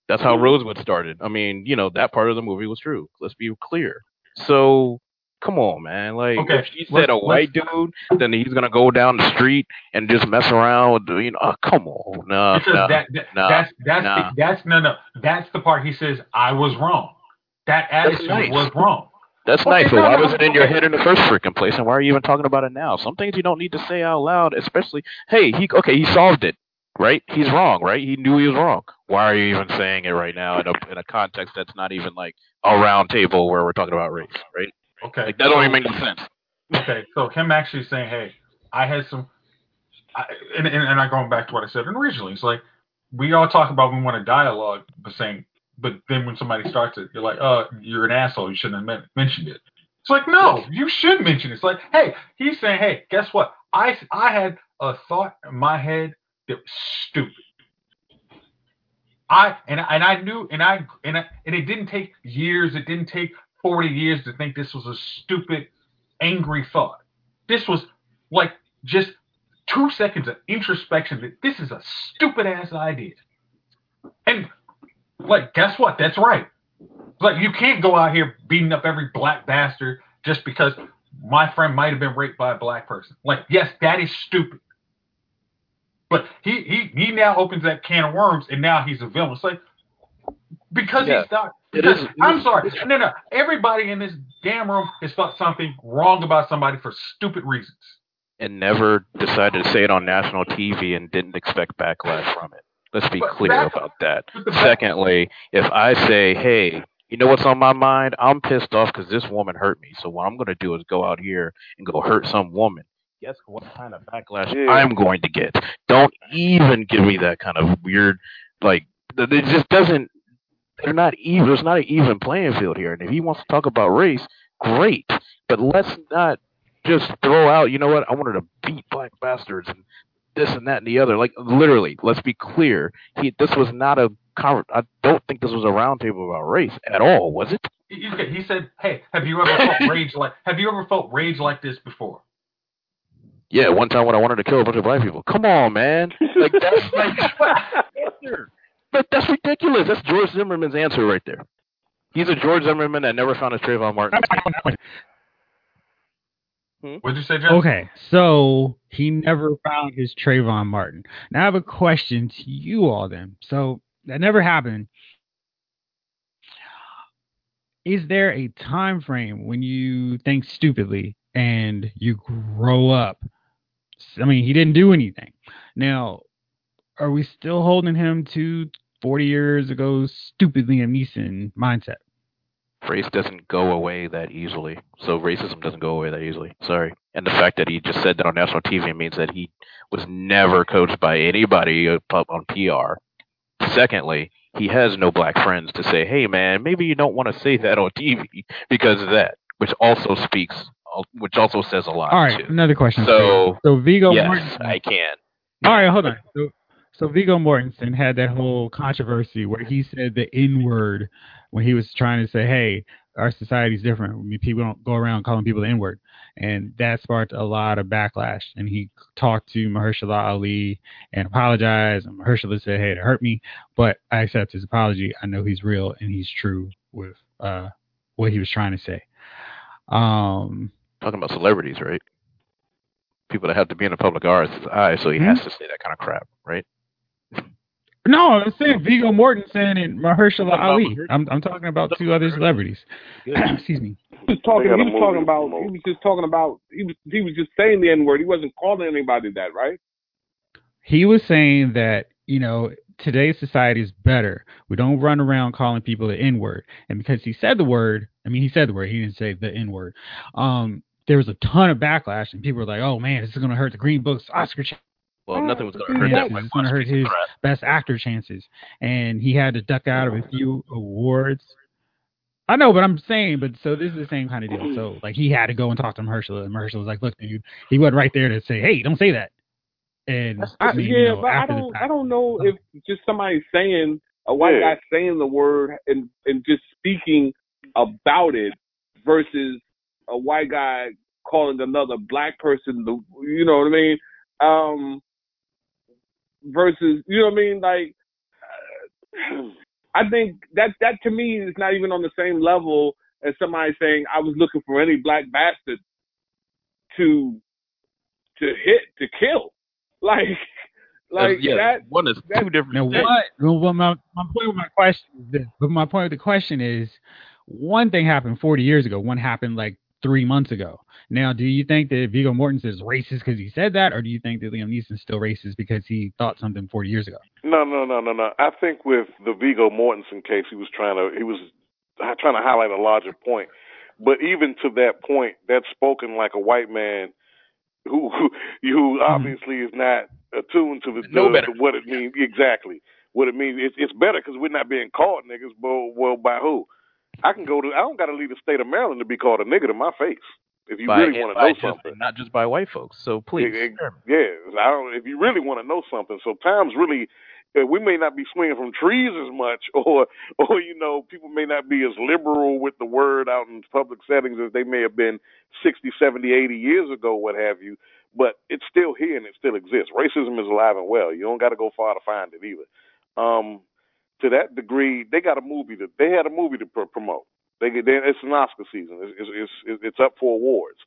That's how Mhm. Rosewood started. I mean, you know, that part of the movie was true. Let's be clear. So, come on, man. Like, Okay, if she let's- said a white dude, then he's gonna go down the street and just mess around with, the, you know, oh, come on, no, because no. that, that no, that's that's no. the, that's no no that's the part he says I was wrong. That attitude nice. was wrong. That's Okay, nice, but why no, was it in your head in the first freaking place, and why are you even talking about it now? Some things you don't need to say out loud, especially. Hey, he okay, he solved it, right? He's wrong, right? He knew he was wrong. Why are you even saying it right now in a in a context that's not even like a round table where we're talking about race, right? Okay, Like that don't even make any sense. okay, so him actually saying, "Hey, I had some," I, and, and and I going back to what I said originally. It's like we all talk about we want a dialogue, but saying, but then when somebody starts it, you're like, "Uh, you're an asshole. You shouldn't have men- mentioned it." It's like, no, you should mention it. It's like, hey, he's saying, hey, guess what? I I had a thought in my head that was stupid. I and and I knew and I and I, and it didn't take years. It didn't take forty years to think this was a stupid, angry thought. This was like just two seconds of introspection that this is a stupid ass idea. And like, guess what? That's right. Like, you can't go out here beating up every black bastard just because my friend might have been raped by a black person. Like, yes, that is stupid. But he he he now opens that can of worms, and now he's a villain. It's like because Yeah. he's not. It Because, is- it I'm sorry. No, no. Everybody in this damn room has thought something wrong about somebody for stupid reasons. And never decided to say it on national TV and didn't expect backlash from it. Let's be clear about that. but the back- Secondly, if I say, hey, you know what's on my mind? I'm pissed off because this woman hurt me. So what I'm going to do is go out here and go hurt some woman. Guess what kind of backlash Yeah. I'm going to get? Don't even give me that kind of weird, like, it just doesn't they're not even. There's not an even playing field here. And if he wants to talk about race, great. But let's not just throw out. You know what? I wanted to beat black bastards and this and that and the other. Like literally, let's be clear. He this was not a I don't think this was a roundtable about race at all. Was it? He, said, "Hey, have you ever felt rage like? Have you ever felt rage like this before?" Yeah, one time when I wanted to kill a bunch of black people. Come on, man. Like that's like. But that's ridiculous. That's George Zimmerman's answer right there. He's a George Zimmerman that never found his Trayvon Martin. Hmm? What'd you say, Jeff? Okay, so he never found his Trayvon Martin. Now I have a question to you all then. So that never happened. Is there a time frame when you think stupidly and you grow up? I mean, he didn't do anything. Now, are we still holding him to 40 years ago stupidly Liam Neeson mindset? Race doesn't go away that easily. So racism doesn't go away that easily. Sorry. And the fact that he just said that on national TV means that he was never coached by anybody on PR. Secondly, he has no black friends to say, "Hey, man, maybe you don't want to say that on TV because of that," which also speaks, which also says a lot. All right, too. another question. So, so Viggo yes, Mortensen. I can. All right, hold on. So, so Viggo Mortensen had that whole controversy where he said the N word when he was trying to say, "Hey, our society's different. I mean, people don't go around calling people the N word," and that sparked a lot of backlash. And he talked to Mahershala Ali and apologized. And Mahershala said, "Hey, it hurt me, but I accept his apology. I know he's real and he's true with uh, what he was trying to say." Um, Talking about celebrities, right? People that have to be in the public eye, so he Hmm? has to say that kind of crap, right? No, I'm saying Viggo Mortensen and Mahershala Talking about Ali. I'm I'm talking about two other celebrities. Excuse me. He was talking. He was talking about. to. He was just talking about. He was. He was just saying the n word. He wasn't calling anybody that, right? He was saying that you know today's society is better. We don't run around calling people the N word, and because he said the word, I mean he said the word. He didn't say the N word. Um, there was a ton of backlash, and people were like, "Oh man, this is going to hurt the Green Book's Oscar ch- Well, nothing was going to hurt Yeah, that it's white gonna hurt of his- crap. Best Actor chances," and he had to duck out of a few awards. I know, but I'm saying, but so this is the same kind of deal. So like he had to go and talk to Mahershala, and Mahershala was like, "Look, dude, he wasn't right there to say, hey, don't say that." And I, I mean, yeah, you know, but I don't. fact- I don't know if just somebody saying a white Yeah. guy saying the word and and just speaking about it versus a white guy calling another black person the. You know what I mean? Um. Versus, you know what I mean? Like, uh, I think that that to me is not even on the same level as somebody saying I was looking for any black bastard to to hit to kill. Like, like yeah, that. one is that- two different. Now, things. what? Well, well, my my point with my question is this. But my point with the question is, one thing happened 40 years ago. One happened like three months ago. Now, do you think that Viggo Mortensen is racist because he said that, or do you think that Liam Neeson's still racist because he thought something 40 years ago? No, no, no, no, no. I think with the Viggo Mortensen case, he was trying to he was trying to highlight a larger point. But even to that point, that's spoken like a white man who who, who mm-hmm. obviously is not attuned to the, no the- better. what it means exactly. What it means, it's it's better because we're not being called niggas. But well, by who? I can go to. I don't got to leave the state of Maryland to be called a nigga to my face. If you by, really want to know just- something, not just by white folks. So please, Yeah, yeah, I don't. If you really want to know something, so times really, uh, we may not be swinging from trees as much, or or you know, people may not be as liberal with the word out in public settings as they may have been 60, 70, 80 years ago, what have you. But it's still here and it still exists. Racism is alive and well. You don't got to go far to find it either. Um, to that degree, they got a movie that they had a movie to pr- promote. They, they it's an Oscar season. It's, it's it's it's up for awards.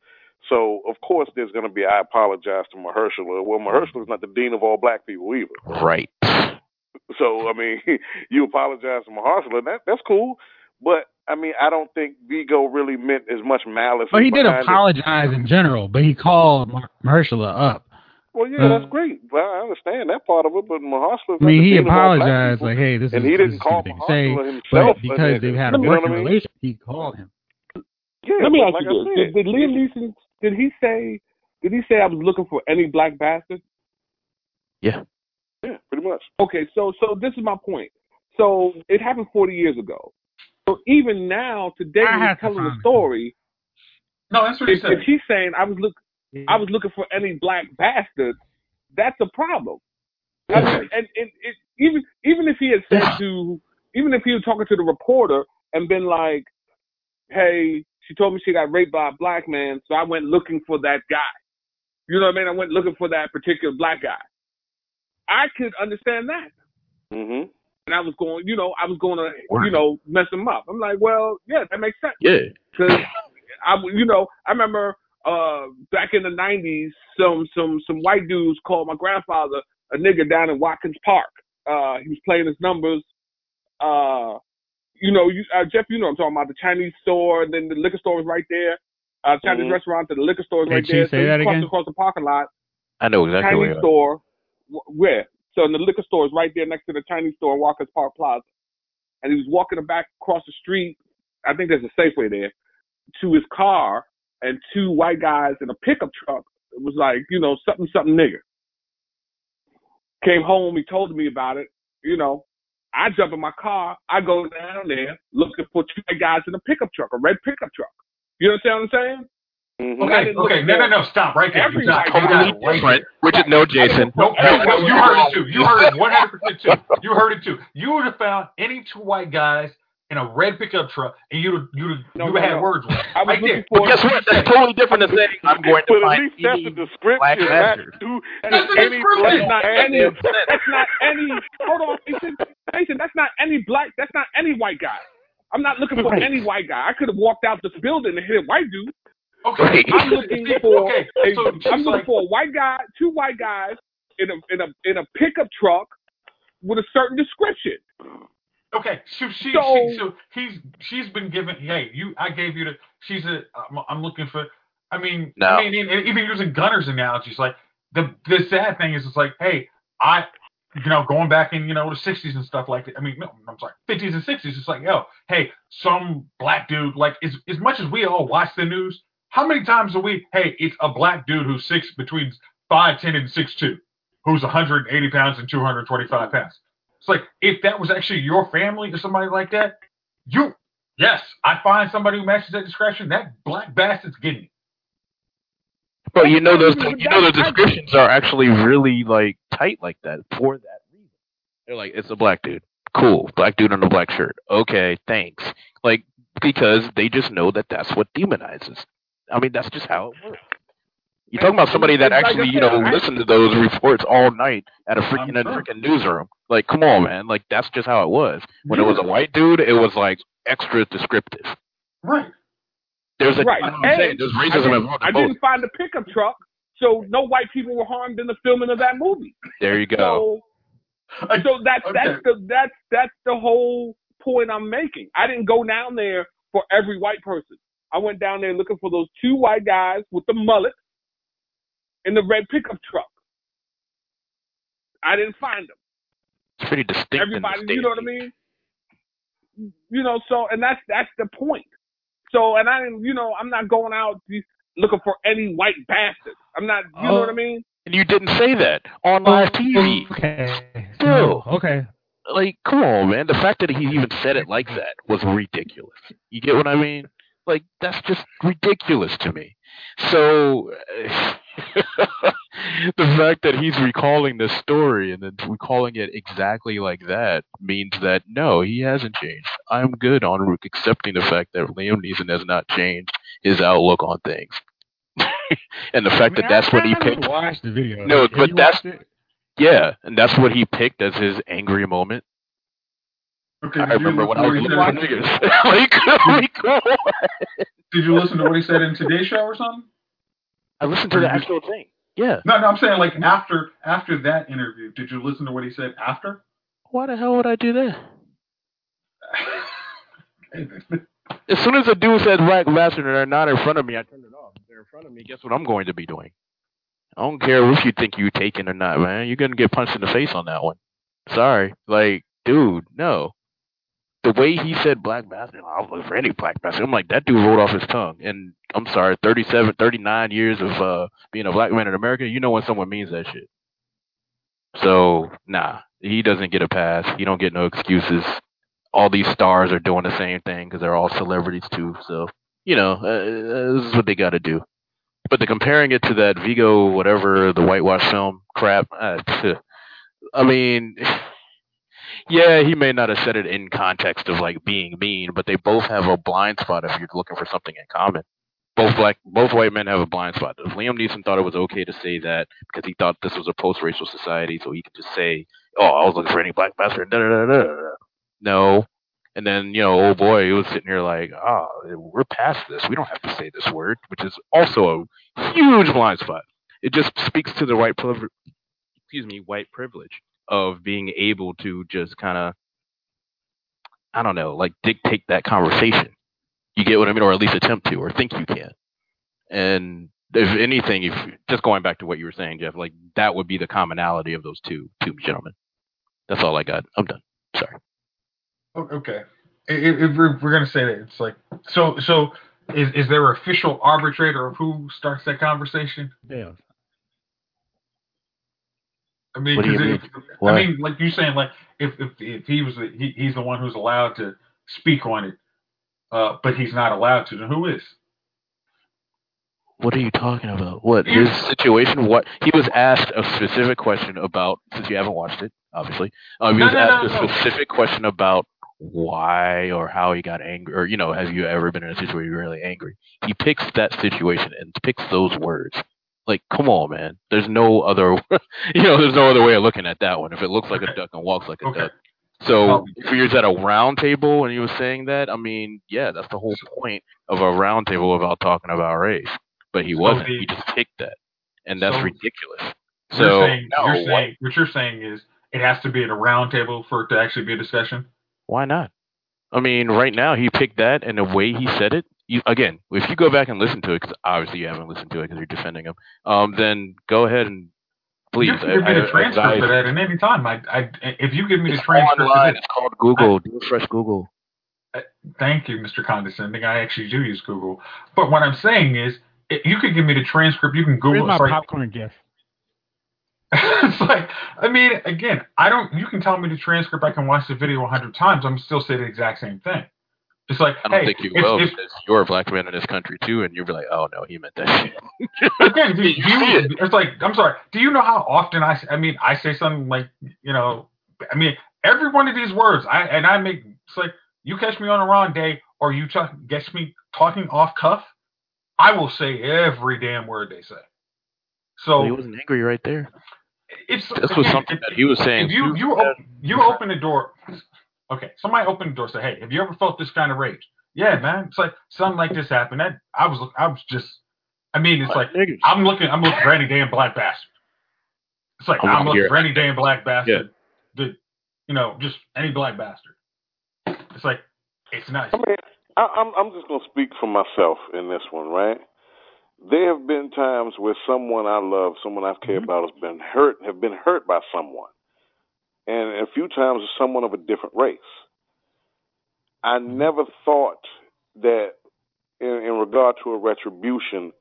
So of course there's going to be. I apologize to Mahershala. Well, mm-hmm. Mahershala is not the dean of all black people either. right? So I mean, you apologize to Mahershala. That that's cool. But I mean, I don't think Viggo really meant as much malice. But he did behind it. apologize in general, but he called Mar- Mahershala up. Well, yeah, Uh, that's great. Well, I understand that part of it. But Mahershala. I mean, he apologized, like, "Hey, this is and he didn't call stupid thing to say." Mahershala himself. But because they've had a You know what working I mean? relationship, he called him. Yeah, Let me ask like you this: did, did Liam Neeson did he say did he say I was looking for any black bastard? Yeah. Yeah, pretty much. Okay, so so this is my point. So it happened 40 years ago. So even now, today, I when have he's to telling the story, No, that's what he if, said. if he's saying I was look, I was looking for any black bastard, that's a problem. I mean, and, and it, even even if he had said to, even if he was talking to the reporter and been like, "Hey, she told me she got raped by a black man, so I went looking for that guy." You know what I mean? I went looking for that particular black guy. I could understand that, hmm and I was going, you know, I was going to, you know, mess him up. I'm like, well, yeah, that makes sense. Yeah. Because I, you know, I remember uh back in the '90s, some some some white dudes called my grandfather a nigger down in Watkins Park. Uh, he was playing his numbers. Uh, you know, you, uh, Jeff, you know what I'm talking about the Chinese store, and then the liquor store is right there. Uh, Chinese Mhm. restaurant, and the liquor store is right there. say so that you cross again? across the parking lot. I know exactly where Chinese you store, where? So in the liquor store is right there next to the Chinese store in Watkins Park Plaza. And he was walking back across the street. I think there's a Safeway there to his car, and two white guys in a pickup truck. It was like you know something something nigger. Came home, he told me about it. You know, I jump in my car, I go down there looking for two white guys in a pickup truck, a red pickup truck. You understand what I'm saying? hmm Okay, okay, no, no, no, stop right there. Every You got- white you guy got is it right Different. Which is no, Jason. No, no, no, you heard it too. You heard it 100% too. You heard it too. You would have found any two white guys in a red pickup truck, and you'd have, you'd No, you no, had no. words with. I was right there. But guess what? That's totally different than saying I'm going to find least that's any the description, black not bastard. two, That's the any That's not any. That's not any. Hold on, Mason. Mason, that's not any black. That's not any white guy. I'm not looking for Right. any white guy. I could have walked out this building and hit a white dude. Okay, I'm looking for. Okay, A, so I'm looking like, for a white guy, two white guys in a in a in a pickup truck with a certain description. Okay, so she, So- she so he's she's been given. Hey, you, I gave you the. She's a. I'm, I'm looking for. I mean, No. I mean, even using Gunner's analogies, like the the sad thing is, it's like, hey, I, you know, going back in you know the '60s and stuff like that. I mean, no, I'm sorry, '50s and '60s. It's like, yo, hey, some black dude. Like, as as much as we all watch the news, how many times a week? Hey, it's a black dude who's six between five ten and six two, who's 180 pounds and 225 pounds. It's like if that was actually your family or somebody like that, you yes, I find somebody who matches that description. That black bastard's getting it. But you know those you know the that's- descriptions are actually really like tight like that for that reason. They're like, it's a black dude. Cool, black dude in a black shirt. Okay, thanks. Like because they just know that that's what demonizes. I mean, that's just how it works. You're talking about somebody that actually, you know, listened to those reports all night at a freaking a freaking newsroom. Like, come on, man. Like that's just how it was. When it was a white dude, it was like extra descriptive. Right. There's a Right. that's what I'm saying. And There's I racism didn't, involved I both. didn't find the pickup truck, so no white people were harmed in the filming of that movie. There you go. So, so that's Okay. that's the that's that's the whole point I'm making. I didn't go down there for every white person. I went down there looking for those two white guys with the mullet in the red pickup truck. I didn't find them. It's pretty distinct. in the Everybody, you know what I mean? You know, so and that's that's the point. So and I didn't, you know, I'm not going out looking for any white bastard. I'm not, you know Oh. what I mean? And you didn't say that on oh, live TV. Okay. Still. No, okay. Like, come on, man. The fact that he even said it like that was ridiculous. You get what I mean? Like, that's just ridiculous to me. So, the fact that he's recalling this story and then recalling it exactly like that means that no, he hasn't changed. I'm good on accepting the fact that Liam Neeson has not changed his outlook on things. and the fact that that's what he picked. Watch the video. No, Have but that's- Yeah, and that's what he picked as his angry moment. Okay. I did remember when I was listen to looking what for he said- like, like, come on. Did you listen to what he said in today's show or something? I listened to the actual thing. Yeah. No, no, I'm saying like after after that interview, did you listen to what he said after? Why the hell would I do that? As soon as a dude says black bastard and they're not in front of me, I turn it off. If they're in front of me, guess what I'm going to be doing? I don't care if you think you taken or not, man. You're gonna get punched in the face on that one. Sorry. Like, dude, no. The way he said black bastard, I'll look for any black bastard. I'm like, that dude rolled off his tongue. And I'm sorry, 37, 39 years of uh being a black man in America, you know when someone means that shit. So nah, he doesn't get a pass. He don't get no excuses. All these stars are doing the same thing because they're all celebrities too. So you know, uh, this is what they got to do. But the comparing it to that Viggo whatever the whitewash film crap, uh, I mean, yeah, he may not have said it in context of like being mean, but they both have a blind spot if you're looking for something in common. Both black, both white men have a blind spot. If Liam Neeson thought it was okay to say that because he thought this was a post-racial society, so he could just say, "Oh, I was looking for any black bastard." Da, da, da, da. No, and then you know, old boy, he was sitting here like, "Ah, oh, we're past this. We don't have to say this word," which is also a huge blind spot. It just speaks to the white privilege, excuse me, white privilege of being able to just kind of, I don't know, like dictate that conversation. You get what I mean, or at least attempt to, or think you can. And if anything, if just going back to what you were saying, Jeff, like that would be the commonality of those two two gentlemen. That's all I got. I'm done. Sorry. Oh, okay. If, if we're, we're gonna say that, it's like so. So is is there an official arbitrator of who starts that conversation? Yeah. I mean, What do you 'cause mean? if- What? I mean, like you're saying, like if if if he was the, he, he's the one who's allowed to speak on it, uh, but he's not allowed to, then who is? What are you talking about? What his situation? What he was asked a specific question about. Since you haven't watched it, obviously, um, he No, was no, asked no, a no. specific question about why or how he got angry, or you know, have you ever been in a situation where you're really angry? He picks that situation and picks those words. Like, come on, man. There's no other, you know, there's no other way of looking at that one. If it looks like a duck and walks like a Okay. duck. So if you're at a round table and you were saying that, I mean, yeah, that's the whole point of a round table about talking about race. But he So wasn't. the- he just picked that, and that's So- ridiculous. So saying, no, you're saying what you're saying is it has to be at a round table for it to actually be a discussion. why not? I mean, right now he picked that, and the way he said it. You, again, if you go back and listen to it, because obviously you haven't listened to it because you're defending him, um, then go ahead and please. you can give me I- the I transcript of that at any time. I, I, if you give me the transcript, online. It's called Google. Do a fresh Google. thank you, Mr. Condescending. I actually do use Google, but what I'm saying is, i- you could give me the transcript. You can Google. Where's Google. my It's like, popcorn gift? it's like, I mean, again, I don't. You can tell me the transcript. I can watch the video a hundred times. I'm still say the exact same thing. It's like, I don't hey, think you if- will if- because you're a black man in this country too, and you'll be like, "Oh no, he meant that shit." Again, do You you, see it. it's like I'm sorry. Do you know how often I? I mean, I say something like you know, I mean, every one of these words, I and I make it's like you catch me on a wrong day, or you ch- catch me talking off cuff. I will say every damn word they say. Well, he wasn't angry right there. it's This was again, something if- that he was saying. If you too. you op- you open the door, okay. Somebody opened the door. Say, hey, have you ever felt this kind of rage? Yeah, man. It's like something like this happened. That I was I was just. I mean, it's like niggas. I'm looking. I'm looking for any damn black bastard. It's like I'm I'm, looking looking here. for any damn black bastard. That, you know, just any black bastard. It's like it's nice. I mean, I, I'm I'm just gonna speak for myself in this one, right? There have been times where someone I love, someone I've cared mm-hmm. about, has been hurt, have been hurt by someone, and a few times it's someone of a different race. I never thought that, in, in regard to a retribution,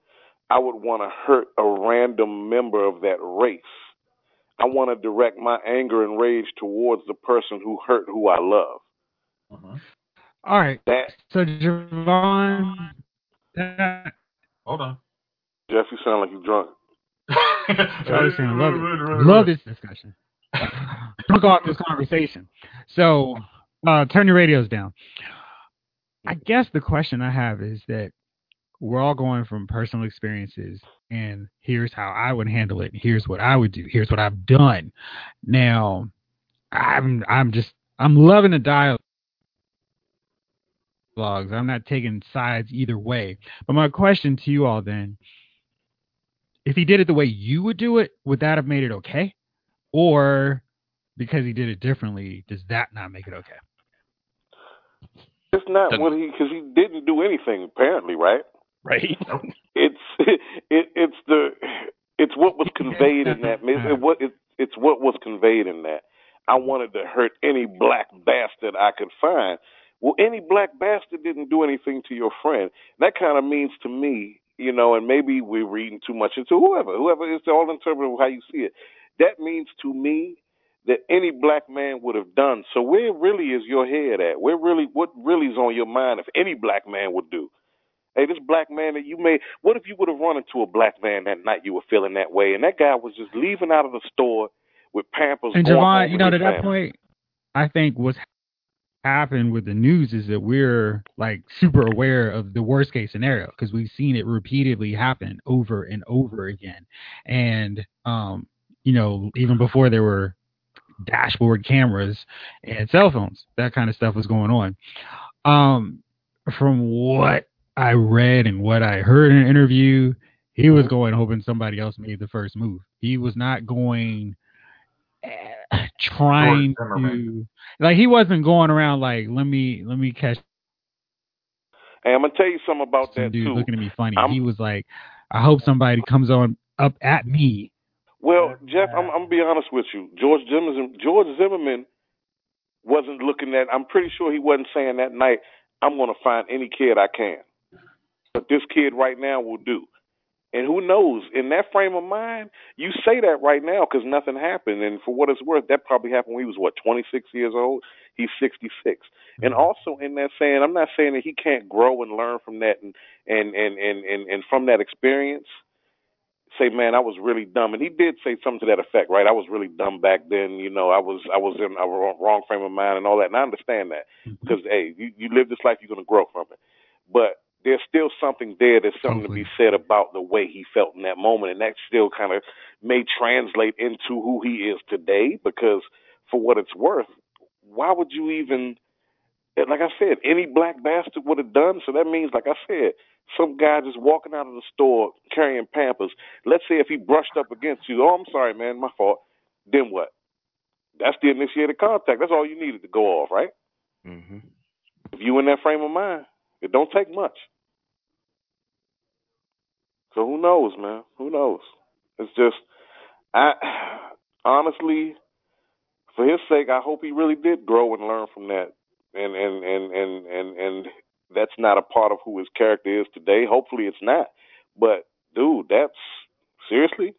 I would want to hurt a random member of that race. I want to direct my anger and rage towards the person who hurt who I love. Mhm. All right. That So Javon, that, Hold on. Jeff, you sound like you're drunk. I understand. Love it. Love this discussion. Off this conversation. So, uh, turn your radios down. I guess the question I have is that we're all going from personal experiences, and here's how I would handle it. Here's what I would do. Here's what I've done. Now, I'm I'm just I'm loving the dialogues. I'm not taking sides either way. But my question to you all then if he did it the way you would do it, would that have made it okay? Or because he did it differently, does that not make it okay? It's not Doesn't- what he because he didn't do anything apparently, right? right? It's it, it's the it's what was conveyed in that. It's what it, it's what was conveyed in that. I wanted to hurt any black bastard I could find. Well, any black bastard didn't do anything to your friend. That kind of means to me, you know, and maybe we're reading too much into whoever, whoever it's all interpretive how you see it. that means to me that any black man would have done. So where really is your head at? Where really what really is on your mind if any black man would do? Hey, this black man that you made what if you would have run into a black man that night you were feeling that way and that guy was just leaving out of the store with Pampers And Javon, you know, to that family. point, I think what's happened with the news is that we're like super aware of the worst case scenario because we've seen it repeatedly happen over and over again. And um, you know, even before there were dashboard cameras and cell phones, that kind of stuff was going on. Um, from what I read and what I heard in an interview, he was going hoping somebody else made the first move. He was not going eh, trying to like he wasn't going around like let me let me catch Hey, I'm gonna tell you something about that dude too. looking at me funny. I'm- he was like, I hope somebody comes on up at me. Jeff, I'm, I'm gonna be honest with you. George Zimmerman, George Zimmerman wasn't looking at. I'm pretty sure he wasn't saying that night. I'm gonna find any kid I can, but this kid right now will do. And who knows? In that frame of mind, you say that right now because nothing happened. And for what it's worth, that probably happened when he was what 26 years old. He's 66. And mm-hmm. also in that saying, I'm not saying that he can't grow and learn from that and and and and and, and from that experience say, man, I was really dumb. And he did say something to that effect, right? I was really dumb back then. You know, I was I was in a wrong, frame of mind and all that. And I understand that mm-hmm. because hey, you, you live this life, you're gonna grow from it. But there's still something there. There's something to be said about the way he felt in that moment, and that still kind of may translate into who he is today. Because for what it's worth, why would you even? Like I said, any black bastard would have done. So that means, like I said, some guy just walking out of the store carrying Pampers. Let's say if he brushed up against you, oh, I'm sorry, man, my fault. Then what? That's the initiated contact. That's all you needed to go off, right? hmm If you in that frame of mind, it don't take much. So who knows, man? Who knows? It's just, I honestly, for his sake, I hope he really did grow and learn from that, and and and and and and that's not a part of who his character is today. Hopefully, it's not. But dude, that's seriously,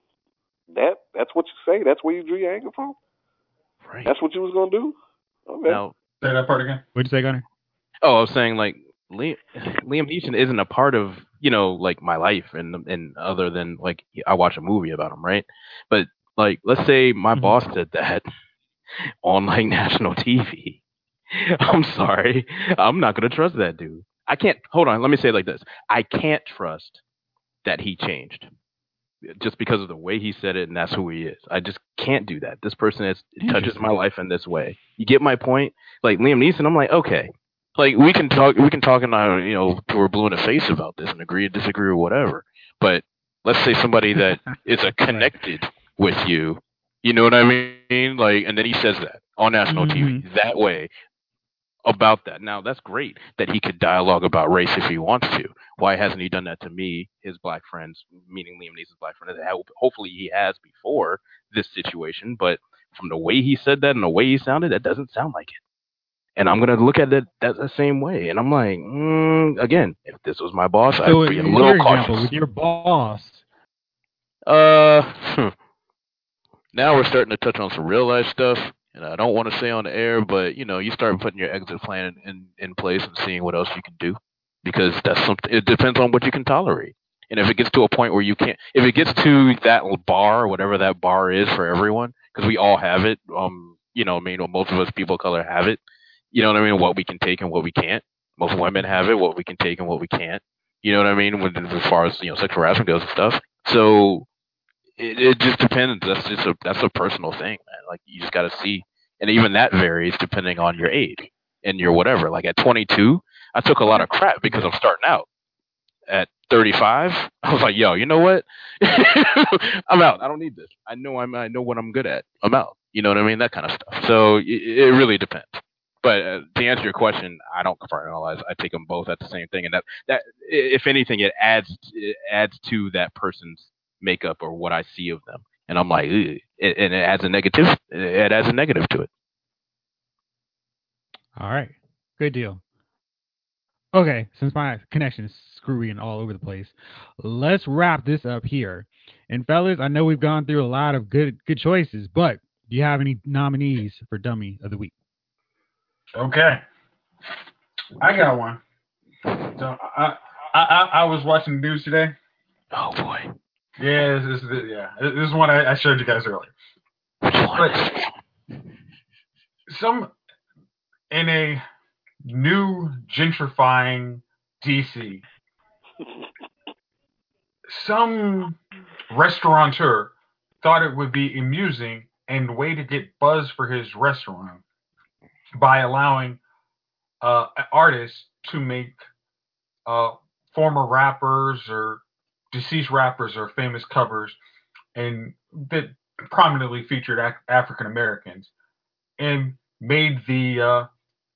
that that's what you say. That's where you drew your anger from. Right. That's what you was gonna do. Okay. now, Say that part again. What'd you say, Gunner? oh, I was saying like Liam, Liam Neeson isn't a part of you know like my life and and other than like I watch a movie about him, right? But like, let's say my Mhm. boss did that on like national TV. I'm sorry, I'm not gonna trust that dude. I can't. Hold on, let me say it like this: I can't trust that he changed just because of the way he said it and that's who he is. I just can't do that. This person is touches my life in this way. You get my point? Like Liam Neeson, I'm like, okay. Like we can talk we can talk and uh, you know, we're blue in the face about this and agree or disagree or whatever. But let's say somebody that is a connected with you, you know what I mean? Like and then he says that on national TV that way about that. Now that's great that he could dialogue about race if he wants to. Why hasn't he done that to me, his black friends, meaning Liam Neeson's black friend? Hopefully he has before this situation, but from the way he said that and the way he sounded, that doesn't sound like it. And I'm gonna look at it that the same way, and I'm like, mm, again, if this was my boss, So I'd be a little your example, cautious. with your boss, Uh, hmm. now we're starting to touch on some real life stuff, and I don't want to say on the air, but you know, you start putting your exit plan in, in, place and seeing what else you can do, because that's something. It depends on what you can tolerate, and if it gets to a point where you can't, if it gets to that bar, whatever that bar is for everyone, because we all have it. Um, you know, I mean, most of us people of color have it. You know what I mean? What we can take and what we can't. Most women have it. What we can take and what we can't. You know what I mean? When, as far as you know, sexual harassment goes and stuff. So it, it just depends. That's just a that's a personal thing, man. Like you just got to see, and even that varies depending on your age and your whatever. Like at 22, I took a lot of crap because I'm starting out. At 35, I was like, yo, you know what? I'm out. I don't need this. I know I'm. I know what I'm good at. I'm out. You know what I mean? That kind of stuff. So it, it really depends. But uh, to answer your question, I don't compartmentalize. I take them both at the same thing, and that that if anything, it adds it adds to that person's makeup or what I see of them, and I'm like, Ugh. And it adds a negative. It adds a negative to it. all right, good deal. Okay, since my connection is screwy and all over the place, let's wrap this up here. And fellas, I know we've gone through a lot of good good choices, but do you have any nominees for Dummy of the Week? Okay. I got one. So I, I I I was watching the news today. Oh boy. Yeah, this, is yeah. This is one I, I showed you guys earlier. But some in a new gentrifying DC, some restaurateur thought it would be amusing and way to get buzz for his restaurant by allowing uh, artists to make uh, former rappers or deceased rappers or famous covers and that prominently featured Af- African Americans and made the uh,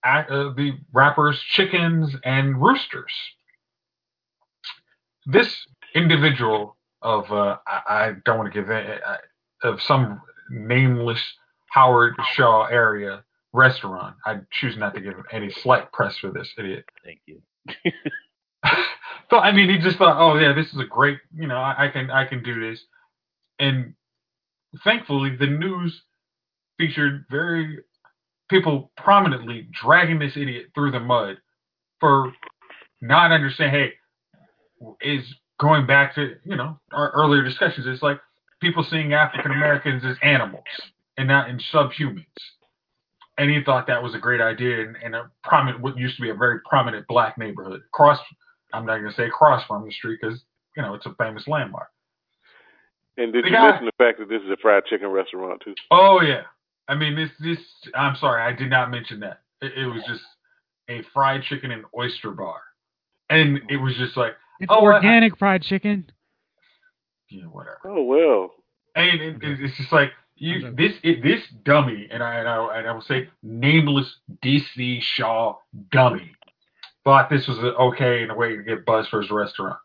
uh, the rappers chickens and roosters. This individual of uh, I, I don't want to give it, uh, of some nameless Howard Shaw area restaurant. I choose not to give any slight press for this idiot. Thank you. so I mean, he just thought, oh yeah, this is a great, you know, I, I can I can do this, and thankfully the news featured very people prominently dragging this idiot through the mud for not understanding. Hey, is going back to you know our earlier discussions. It's like people seeing African Americans as animals and not in subhumans. And he thought that was a great idea in, in a prominent, what used to be a very prominent black neighborhood. Cross, I'm not going to say cross from the street because you know it's a famous landmark. And did The you guy- mention the fact that this is a fried chicken restaurant too? Oh yeah, I mean this this. I'm sorry, I did not mention that. It, it was just a fried chicken and oyster bar, and it was just like, It's Oh, I- organic fried chicken. yeah, whatever. Oh well. And it, it- it's just like you this it, this dummy, and I and I and I will say nameless DC Shaw dummy thought this was okay in a way to get buzz for his restaurant.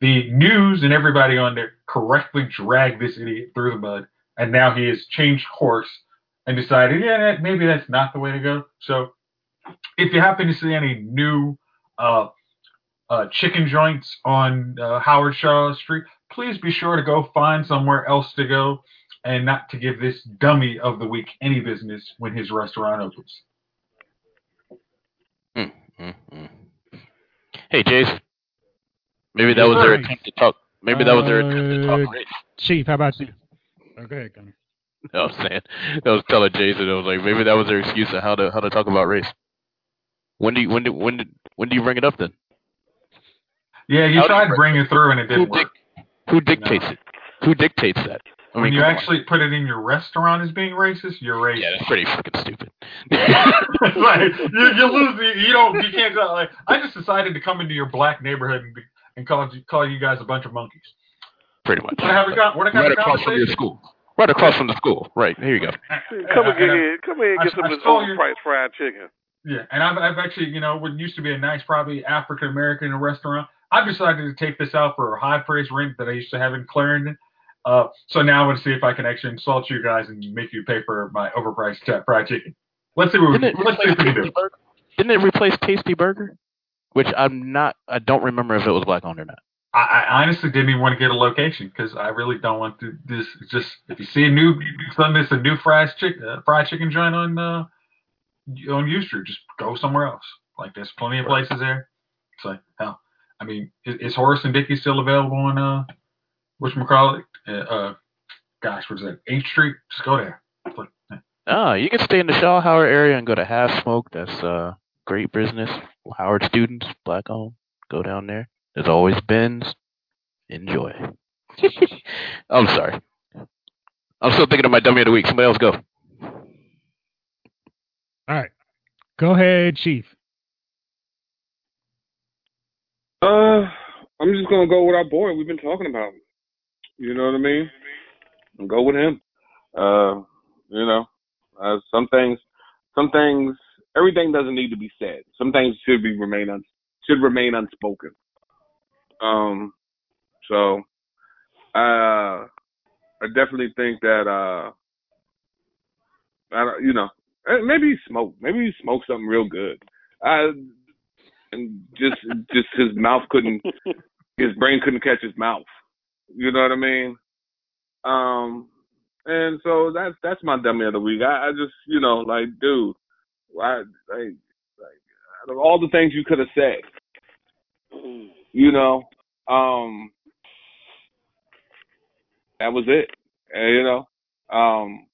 The news and everybody on there correctly dragged this idiot through the mud, and now he has changed course and decided, yeah, maybe that's not the way to go. So, if you happen to see any new uh, uh, chicken joints on uh, Howard Shaw Street, please be sure to go find somewhere else to go and not to give this dummy of the week any business when his restaurant opens. Mm, mm, mm. Hey, Jason. Maybe that was their attempt to talk. Maybe that was their attempt to Uh, talk race. Chief, how about you? Oh, go ahead, Gunny. I was saying. I was telling Jason. I was like, maybe that was their excuse of how to how to talk about race. When do you when do when did when do you bring it up then? Yeah, you How tried you- to bring it through and it didn't dic- work. who dictates it? Who dictates that? I when mean, you come on. actually put it in your restaurant as being racist, you're racist. yeah, that's pretty fucking stupid. It's like, you, you lose. You, you don't. You can't. Tell, like, I just decided to come into your black neighborhood and, be, and call you call you guys a bunch of monkeys. pretty much. Want to have a con- want have right across from your school. Right across from the school. Right here you go. Come and get and here. Come here and I- get some I of this stole your- overpriced fried chicken. Yeah, and I've, I've actually, you know, what used to be a nice, probably African American restaurant, I've decided to take this out for a high price rent that I used to have in Clarendon. Uh, so now I want to see if I can actually insult you guys and make you pay for my overpriced uh, fried chicken. Let's see what we, Didn't it let's see if we can do. Burger? Didn't it replace Tasty Burger? Which I'm not. I don't remember if it was black owned or not. I, I honestly didn't even want to get a location because I really don't want to. This just if you see a new something that's a new fried chicken uh, fried chicken joint on uh, on U Street, just go somewhere else. Like there's plenty of places there. It's like hell. I mean, is, is Horace and Dickie still available on uh, which call it? Uh, uh, gosh, what is that? Eighth Street. Just go there. It's like. Ah, you can stay in the Shaw Howard area and go to Half Smoke. That's uh great business. Howard students, black owned. Go down there. There's always bins. Enjoy. I'm sorry. I'm still thinking of my dummy of the week. Somebody else go. All right. Go ahead, Chief. Uh, I'm just gonna go with our boy we've been talking about. You know what I mean? And go with him. Uh, you know, uh, some things, some things, everything doesn't need to be said. Some things should be remain un, should remain unspoken. Um, so, uh, I definitely think that uh, I don't, you know, eh, maybe he smoked, maybe he smoked something real good. I, and just just his mouth couldn't, his brain couldn't catch his mouth. You know what I mean? Um, and so that's that's my dummy of the week. I, I just you know like dude, I like like out of all the things you could have said, you know, um, that was it. And, you know, um,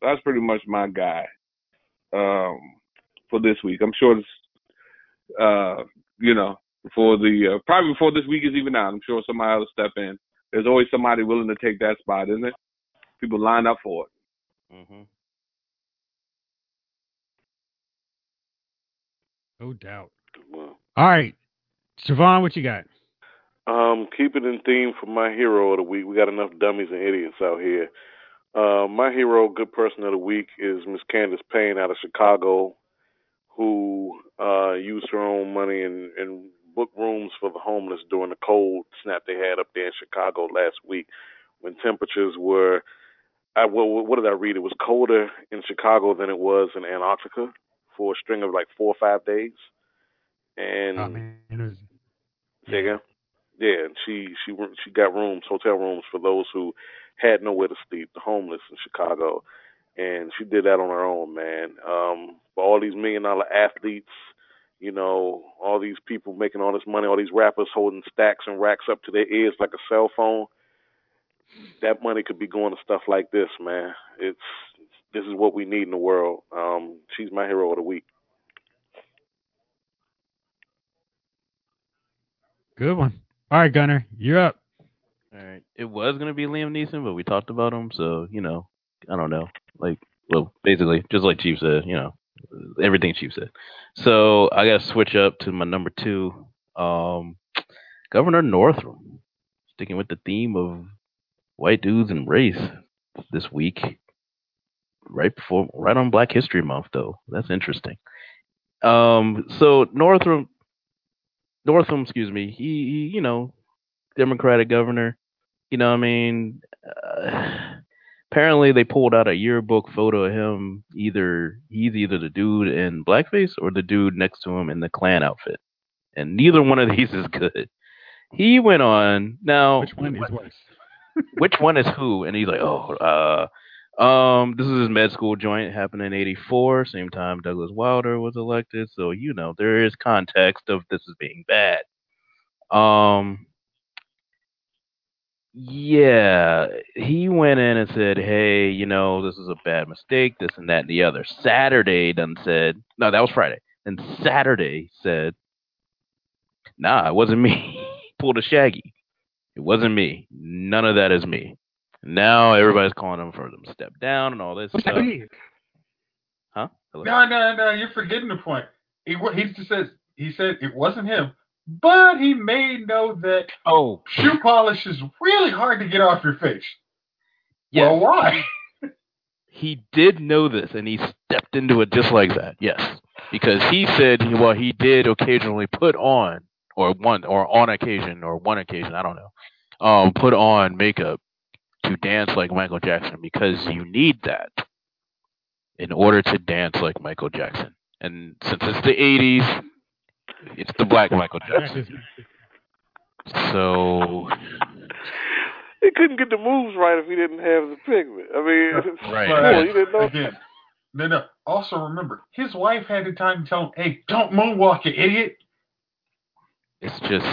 that's pretty much my guy um, for this week. I'm sure, it's, uh, you know, before the uh, probably before this week is even out, I'm sure somebody will step in. There's always somebody willing to take that spot, isn't it? People line up for it. hmm No doubt. Well, All right, Siobhan, what you got? Um, keep it in theme for my hero of the week. We got enough dummies and idiots out here. Uh, my hero, good person of the week, is Miss Candice Payne out of Chicago, who uh, used her own money and, and booked rooms for the homeless during the cold snap they had up there in Chicago last week, when temperatures were. I, what, what did I read? It was colder in Chicago than it was in Antarctica for a string of like four or five days. And it was, Say again? Yeah, and she she she got rooms, hotel rooms for those who had nowhere to sleep, the homeless in Chicago, and she did that on her own, man. Um, for all these million dollar athletes, you know, all these people making all this money, all these rappers holding stacks and racks up to their ears like a cell phone. That money could be going to stuff like this, man. It's this is what we need in the world. Um, she's my hero of the week. good one. All right, Gunner, you're up. All right. It was gonna be Liam Neeson, but we talked about him, so you know, I don't know. Like, well, basically, just like Chief said, you know, everything Chief said. So I got to switch up to my number two, um, Governor Northam, sticking with the theme of white dudes and race this week, right before, right on Black History Month, though. That's interesting. Um, so Northam, Northam, excuse me, he, he you know, Democratic governor. You know, what I mean, uh, apparently they pulled out a yearbook photo of him. Either he's either the dude in blackface or the dude next to him in the Klan outfit, and neither one of these is good. He went on now. Which one is worse? which one is who? And he's like, oh, uh, um, this is his med school joint happened in '84, same time Douglas Wilder was elected. So you know there is context of this is being bad. Um, yeah, he went in and said, hey, you know, this is a bad mistake, this and that and the other. Saturday done said, no, that was Friday. And Saturday said, nah, it wasn't me. Pulled a Shaggy. It wasn't me. None of that is me. Now everybody's calling him for them to step down and all this What's stuff. mean? Huh? Hello? No, no, no. You're forgetting the point. He he just says he said it wasn't him, but he may know that Oh, shoe polish is really hard to get off your face. yes. Well, why? he did know this and he stepped into it just like that. Yes, because he said, well, he did occasionally put on, or one, or on occasion, or one occasion, I don't know, um, put on makeup to dance like Michael Jackson because you need that in order to dance like Michael Jackson. And since it's the '80s, it's the black Michael Jackson. So He couldn't get the moves right if he didn't have the pigment. I mean, Right. cool. You didn't know. Again. No, no. Also remember, his wife had the time to tell him, "Hey, don't moonwalk, you idiot." it's just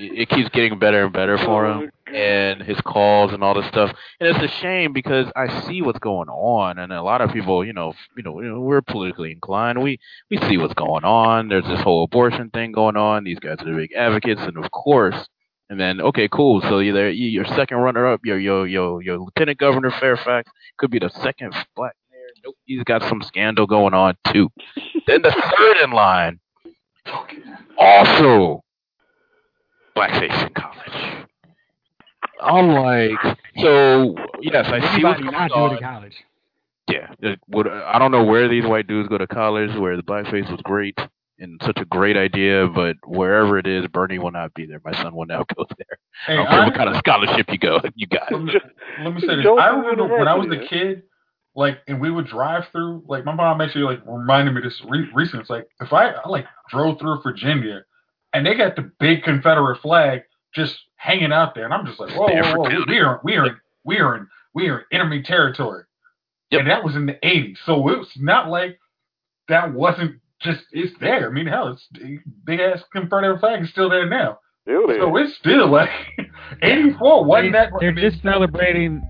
it keeps getting better and better for him and his calls and all this stuff. And it's a shame because i see what's going on and a lot of people you know you know, we're politically inclined. We we see what's going on. There's this whole abortion thing going on. These guys are big advocates and of course and then okay cool. So you're your second runner up your your your your lieutenant governor fairfax could be the second black mayor. Nope he's got some scandal going on too. Then the third in line. Also blackface in college. I'm like, so yes, I see what's Anybody going not do it on. in college. Yeah, uh, would, I don't know where these white dudes go to college where the blackface was great and such a great idea, but wherever it is, Bernie will not be there. My son will now go there. I Hey, don't care what kind of scholarship you go, you got. let, me, let me say this. I remember when I was a kid, like, and we would drive through. Like, my mom actually like reminded me this re- recently. It's like if I, I like drove through Virginia, and they got the big Confederate flag just hanging out there, and I'm just like, whoa, whoa, whoa, we are, we are, we are in, we are in enemy territory. Yep. And that was in the 80s, so it was not like that wasn't just it's there. I mean, hell, it's big ass Confederate flag is still there now. Still there. So it's still like 84 wasn't that They're just celebrating.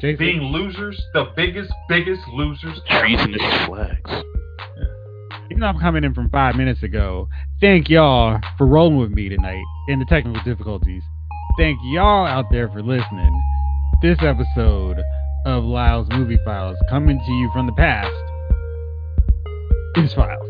Jason, being losers, the biggest, biggest losers. Treasonous flags. even though I'm coming in from five minutes ago, thank y'all for rolling with me tonight in the technical difficulties. Thank y'all out there for listening. This episode of Lyle's Movie Files, coming to you from the past, is Files.